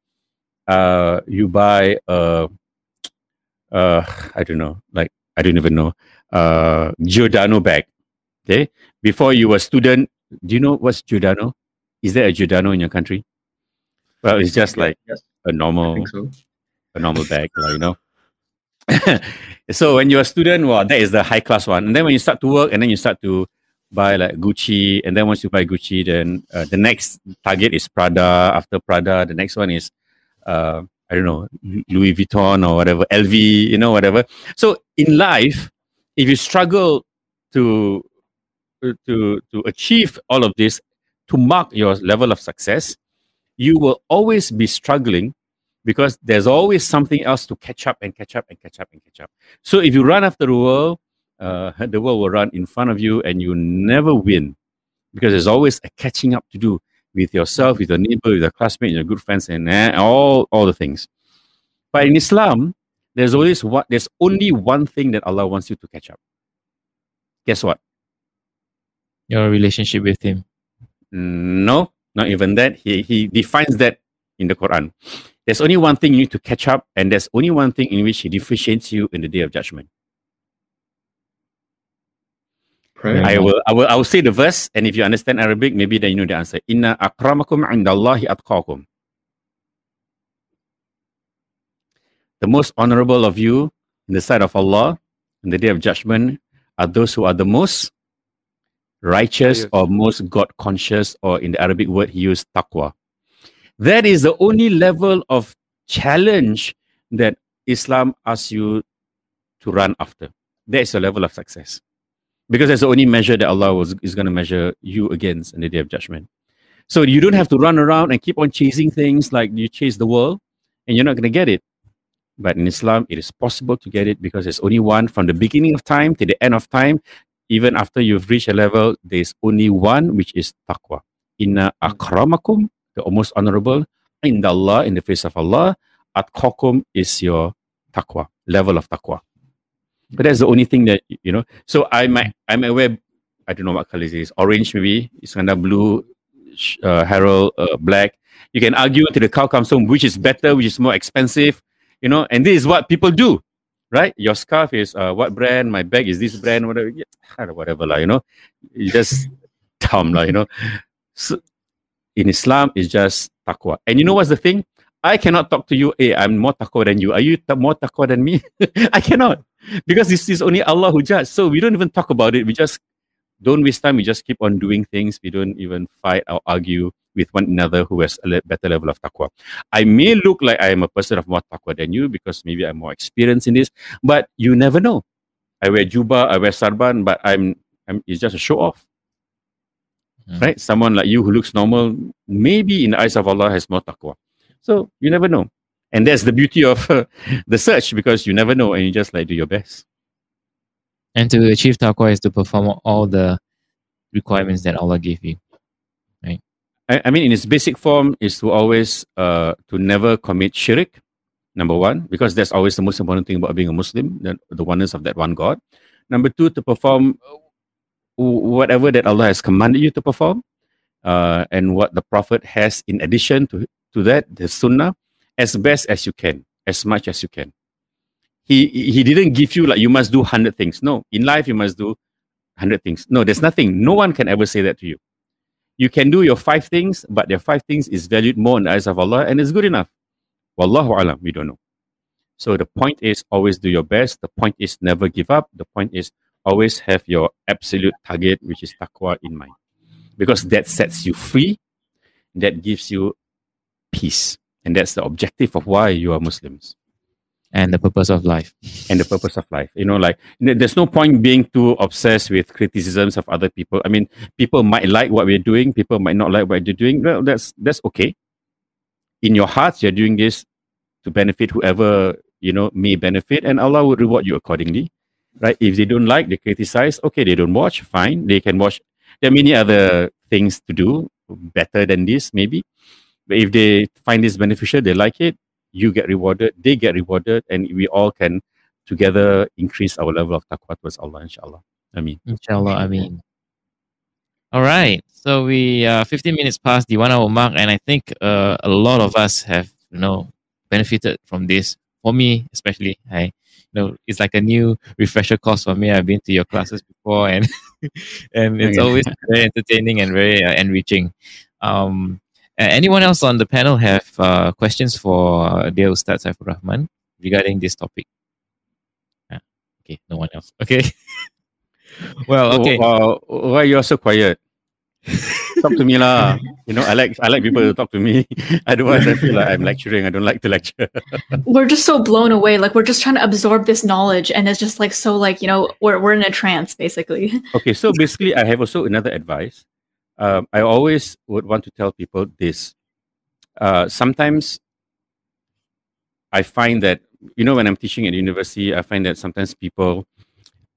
uh, you buy a, uh, I don't know, like I don't even know, uh, Giordano bag. Okay, before you were student, do you know what's Giordano? Is there a Giordano in your country? Well, it's just like Yes, a normal so. a normal bag, lah, you know. so when you're a student, well, that is the high class one. And then when you start to work, and then you start to buy like Gucci, and then once you buy Gucci, then uh, the next target is Prada. After Prada, the next one is uh, I don't know Louis Vuitton or whatever, LV, you know, whatever. So in life, if you struggle to to to achieve all of this, to mark your level of success, you will always be struggling because there's always something else to catch up and catch up and catch up and catch up. So if you run after the world, uh, the world will run in front of you and you never win because there's always a catching up to do. with yourself, with your neighbor, with your classmate, your good friends, and eh, all all the things. But in Islam, there's always what there's only one thing that Allah wants you to catch up. Guess what? Your relationship with Him. No, not even that. He he defines that in the Quran. There's only one thing you need to catch up, and there's only one thing in which He differentiates you in the day of judgment. Prayer. I will, I will, I will say the verse, and if you understand Arabic, maybe then you know the answer. Inna akramakum indallahi atqakum. The most honorable of you in the sight of Allah in the day of judgment are those who are the most righteous or most God conscious, or in the Arabic word, he used taqwa. That is the only level of challenge that Islam asks you to run after. That is your level of success. Because that's the only measure that Allah was, is going to measure you against in the day of judgment. So you don't have to run around and keep on chasing things like you chase the world and you're not going to get it. But in Islam, it is possible to get it because there's only one from the beginning of time to the end of time. Even after you've reached a level, there's only one, which is taqwa. Inna akramakum, the most honorable, in Allah, in the face of Allah. Atqakum is your taqwa, level of taqwa. But that's the only thing that, you know. So I might, I'm aware, I don't know what color it is, orange maybe, Iskandar blue, sh- uh, Harold uh, black. You can argue until the cow comes home, which is better, which is more expensive, you know, and this is what people do, right? Your scarf is uh, what brand, my bag is this brand, whatever, yeah, whatever, lah, you know, you just dumb, lah, you know. So in Islam, it's just taqwa. And you know what's the thing? I cannot talk to you, hey, I'm more taqwa than you. Are you more taqwa than me? I cannot. Because this is only Allah who judges. So we don't even talk about it. We just don't waste time. We just keep on doing things. We don't even fight or argue with one another who has a better level of taqwa. I may look like I am a person of more taqwa than you because maybe I'm more experienced in this, but you never know. I wear juba, I wear sarban, but I'm, I'm it's just a show off. Mm. Right? Someone like you who looks normal, maybe in the eyes of Allah has more taqwa. So you never know. And that's the beauty of uh, the search because you never know and you just like do your best. And to achieve taqwa is to perform all the requirements that Allah gave you. I, I mean, in its basic form, is to always uh, to never commit shirk. Number one, because that's always the most important thing about being a Muslim, the, the oneness of that one God. Number two, to perform whatever that Allah has commanded you to perform, uh, and what the Prophet has in addition to to that, the Sunnah, as best as you can, as much as you can. He he didn't give you like you must do hundred things. No, in life you must do hundred things. No, there's nothing. No one can ever say that to you you can do your five things, but the five things is valued more in the eyes of Allah and it's good enough. Wallahu alam, we don't know. So the point is always do your best. The point is never give up. The point is always have your absolute target, which is taqwa in mind. Because that sets you free, that gives you peace. And that's the objective of why you are Muslims And the purpose of life. and the purpose of life. You know, like there's no point being too obsessed with criticisms of other people. I mean, people might like what we're doing, people might not like what you're doing. Well, that's that's okay. In your hearts, you're doing this to benefit whoever you know may benefit, and Allah will reward you accordingly. Right? If they don't like, they criticize. Okay, they don't watch. Fine, they can watch. There are many other things to do better than this, maybe. But if they find this beneficial, they like it you get rewarded, they get rewarded, and we all can together increase our level of taqwa towards Allah, inshallah. I mean, Inshallah, I mean. All right. So we uh 15 minutes past the one hour mark, and I think uh, a lot of us have you know benefited from this. For me, especially, I you know it's like a new refresher course for me. I've been to your classes before, and and it's always very entertaining and very uh, enriching. Um, anyone else on the panel have uh, questions for uh, dear Ustad Saifur Rahman regarding this topic? Ah, okay, no one else. Okay. well, okay. Oh, uh, why you're so quiet? talk to me lah. You know, I like I like people to talk to me. Otherwise, I feel like I'm lecturing. I don't like to lecture. We're just so blown away. Like we're just trying to absorb this knowledge, and it's just like so like you know we're we're in a trance basically. Okay, so basically, I have also another advice. Um, I always would want to tell people this. Uh, sometimes I find that, you know, when I'm teaching at university, I find that sometimes people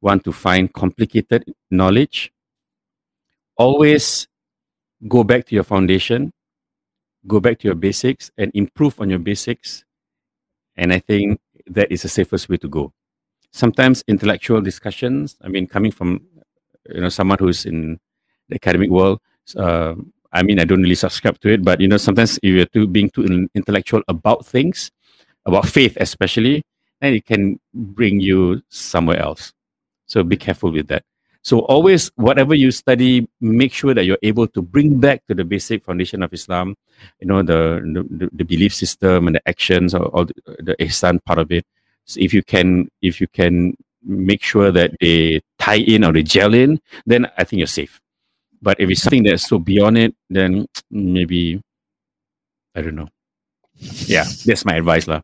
want to find complicated knowledge. Always go back to your foundation, go back to your basics, and improve on your basics. And I think that is the safest way to go. Sometimes intellectual discussions, I mean, coming from you know someone who's in the academic world, uh, I mean, I don't really subscribe to it, but you know, sometimes if you're too being too intellectual about things, about faith especially, then it can bring you somewhere else. So be careful with that. So always, whatever you study, make sure that you're able to bring back to the basic foundation of Islam, you know, the the, the belief system and the actions or, the, the ihsan part of it. So if you can, if you can make sure that they tie in or they gel in, then I think you're safe. But if it's something that's so beyond it, then maybe I don't know. Yeah, that's my advice, lah.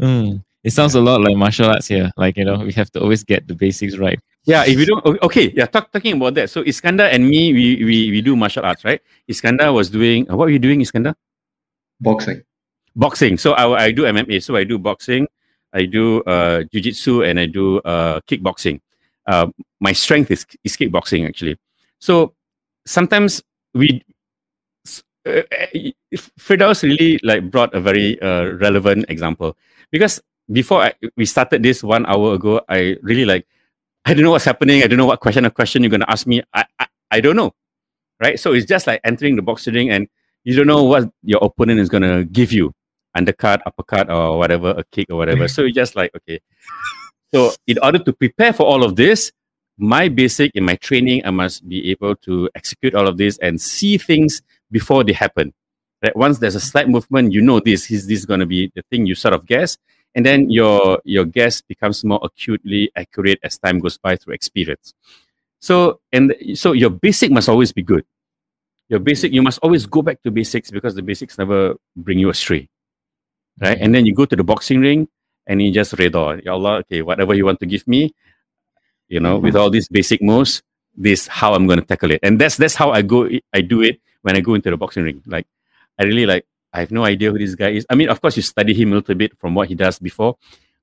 Mm. It sounds a lot like martial arts here. Like, you know, we have to always get the basics right. Yeah, if you don't, okay, yeah, talk, talking about that. So Iskandar and me, we, we, we do martial arts, right? Iskandar was doing, what were you doing, Iskandar? Boxing. Boxing. So I, I do MMA. So I do boxing, I do uh, jiu-jitsu, and I do uh, kickboxing. Uh, my strength is, is kickboxing, actually. So sometimes we, uh, Firdaus really like brought a very uh, relevant example because before I, we started this one hour ago, I really like, I don't know what's happening. I don't know what question or question you're going to ask me. I, I, I don't know. Right. So it's just like entering the boxing ring and you don't know what your opponent is going to give you undercut, uppercut, or whatever, a kick or whatever. so it's just like, okay. So in order to prepare for all of this, my basic in my training, I must be able to execute all of this and see things before they happen. Right? Once there's a slight movement, you know this is this going to be the thing you sort of guess, and then your your guess becomes more acutely accurate as time goes by through experience. So and so your basic must always be good. Your basic you must always go back to basics because the basics never bring you astray, right? Mm-hmm. And then you go to the boxing ring and you just reda, Ya Allah, okay, whatever you want to give me, you know, with mm-hmm. all these basic moves, this how I'm going to tackle it, and that's that's how I go. I do it when I go into the boxing ring. Like I really like I have no idea who this guy is. I mean, of course, you study him a little bit from what he does before,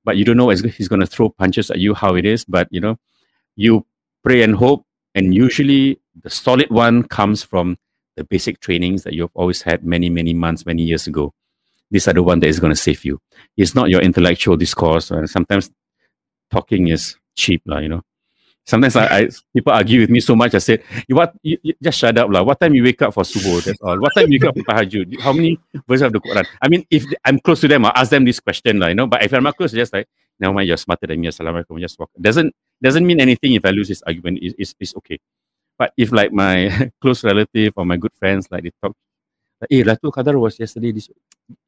but you don't know he's going to throw punches at you, how it is. But, you know, you pray and hope. And usually the solid one comes from the basic trainings that you've always had many, many months, many years ago. These are the one that is going to save you. It's not your intellectual discourse. And sometimes talking is cheap, you know. Sometimes I, I, people argue with me so much. I said, "You what? You, you just shut up, lah. What time you wake up for subuh? That's all. What time you wake up for tahajud? How many verses of the Quran? I mean, if I'm close to them, I ask them this question, lah. You know. But if I'm not close, just like, never mind. You're smarter than me. Assalamualaikum. Just walk. Doesn't doesn't mean anything if I lose this argument. It's, it's, it's okay. But if like my close relative or my good friends, like they talk, like, eh, hey, Latu Qadar was yesterday. This,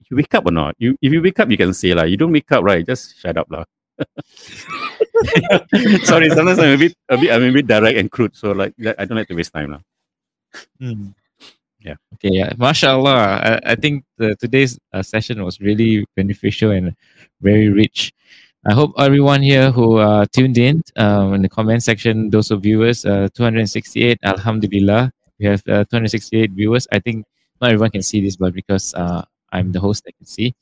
you wake up or not? You if you wake up, you can say lah. You don't wake up, right? Just shut up, lah. Sorry, sometimes I'm a bit, a bit, I'm a bit direct and crude. So like, I don't like to waste time now. Mm. Yeah. Okay. Yeah. Mashallah. I, I think the, today's uh, session was really beneficial and very rich. I hope everyone here who uh, tuned in um, in the comment section, those of viewers, uh, 268, Alhamdulillah, we have uh, 268 viewers. I think not everyone can see this, but because uh, I'm the host, I can see.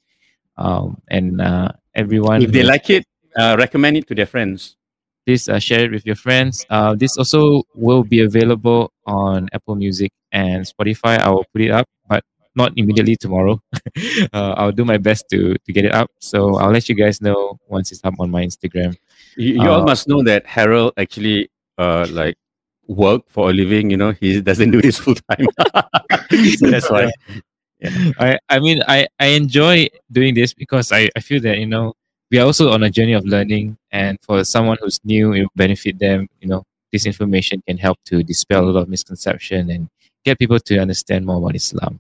Um, and uh, everyone, if they like it, uh, recommend it to their friends. Please uh, share it with your friends. Uh, this also will be available on Apple Music and Spotify. I will put it up, but not immediately tomorrow. uh, I'll do my best to to get it up. So I'll let you guys know once it's up on my Instagram. You, you all uh, must know that Harold actually uh like work for a living. You know, he doesn't do this full time. so that's why. Yeah. I I mean I I enjoy doing this because I I feel that you know we are also on a journey of learning and for someone who's new it will benefit them you know this information can help to dispel a lot of misconception and get people to understand more about islam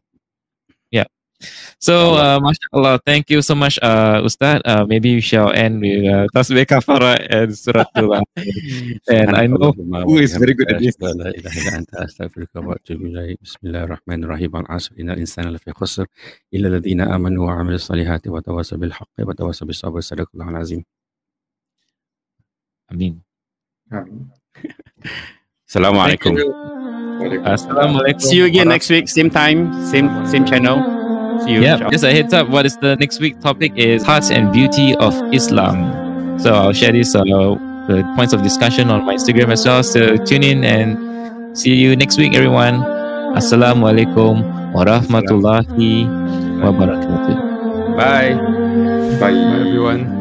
so uh, mashallah thank you so much uh ustad uh, maybe we shall end with uh, tasbih kafara and suratul and i know who is very good at this. Bismillahirrahmanirrahim al-asr innal insana lafi khusr illa alladhina amanu wa 'amilus salihati wa tawasaw bil haqqi wa tawasaw bis sabr sadaqallahul azim. Amin. Assalamualaikum. Assalamualaikum. See you again next week, same time, same same channel. See you. Yeah, just a heads up. What is the next week topic is hearts and beauty of Islam. So I'll share this uh, the points of discussion on my Instagram as well. So tune in and see you next week, everyone. Assalamualaikum warahmatullahi wabarakatuh. Bye. Bye. Bye everyone.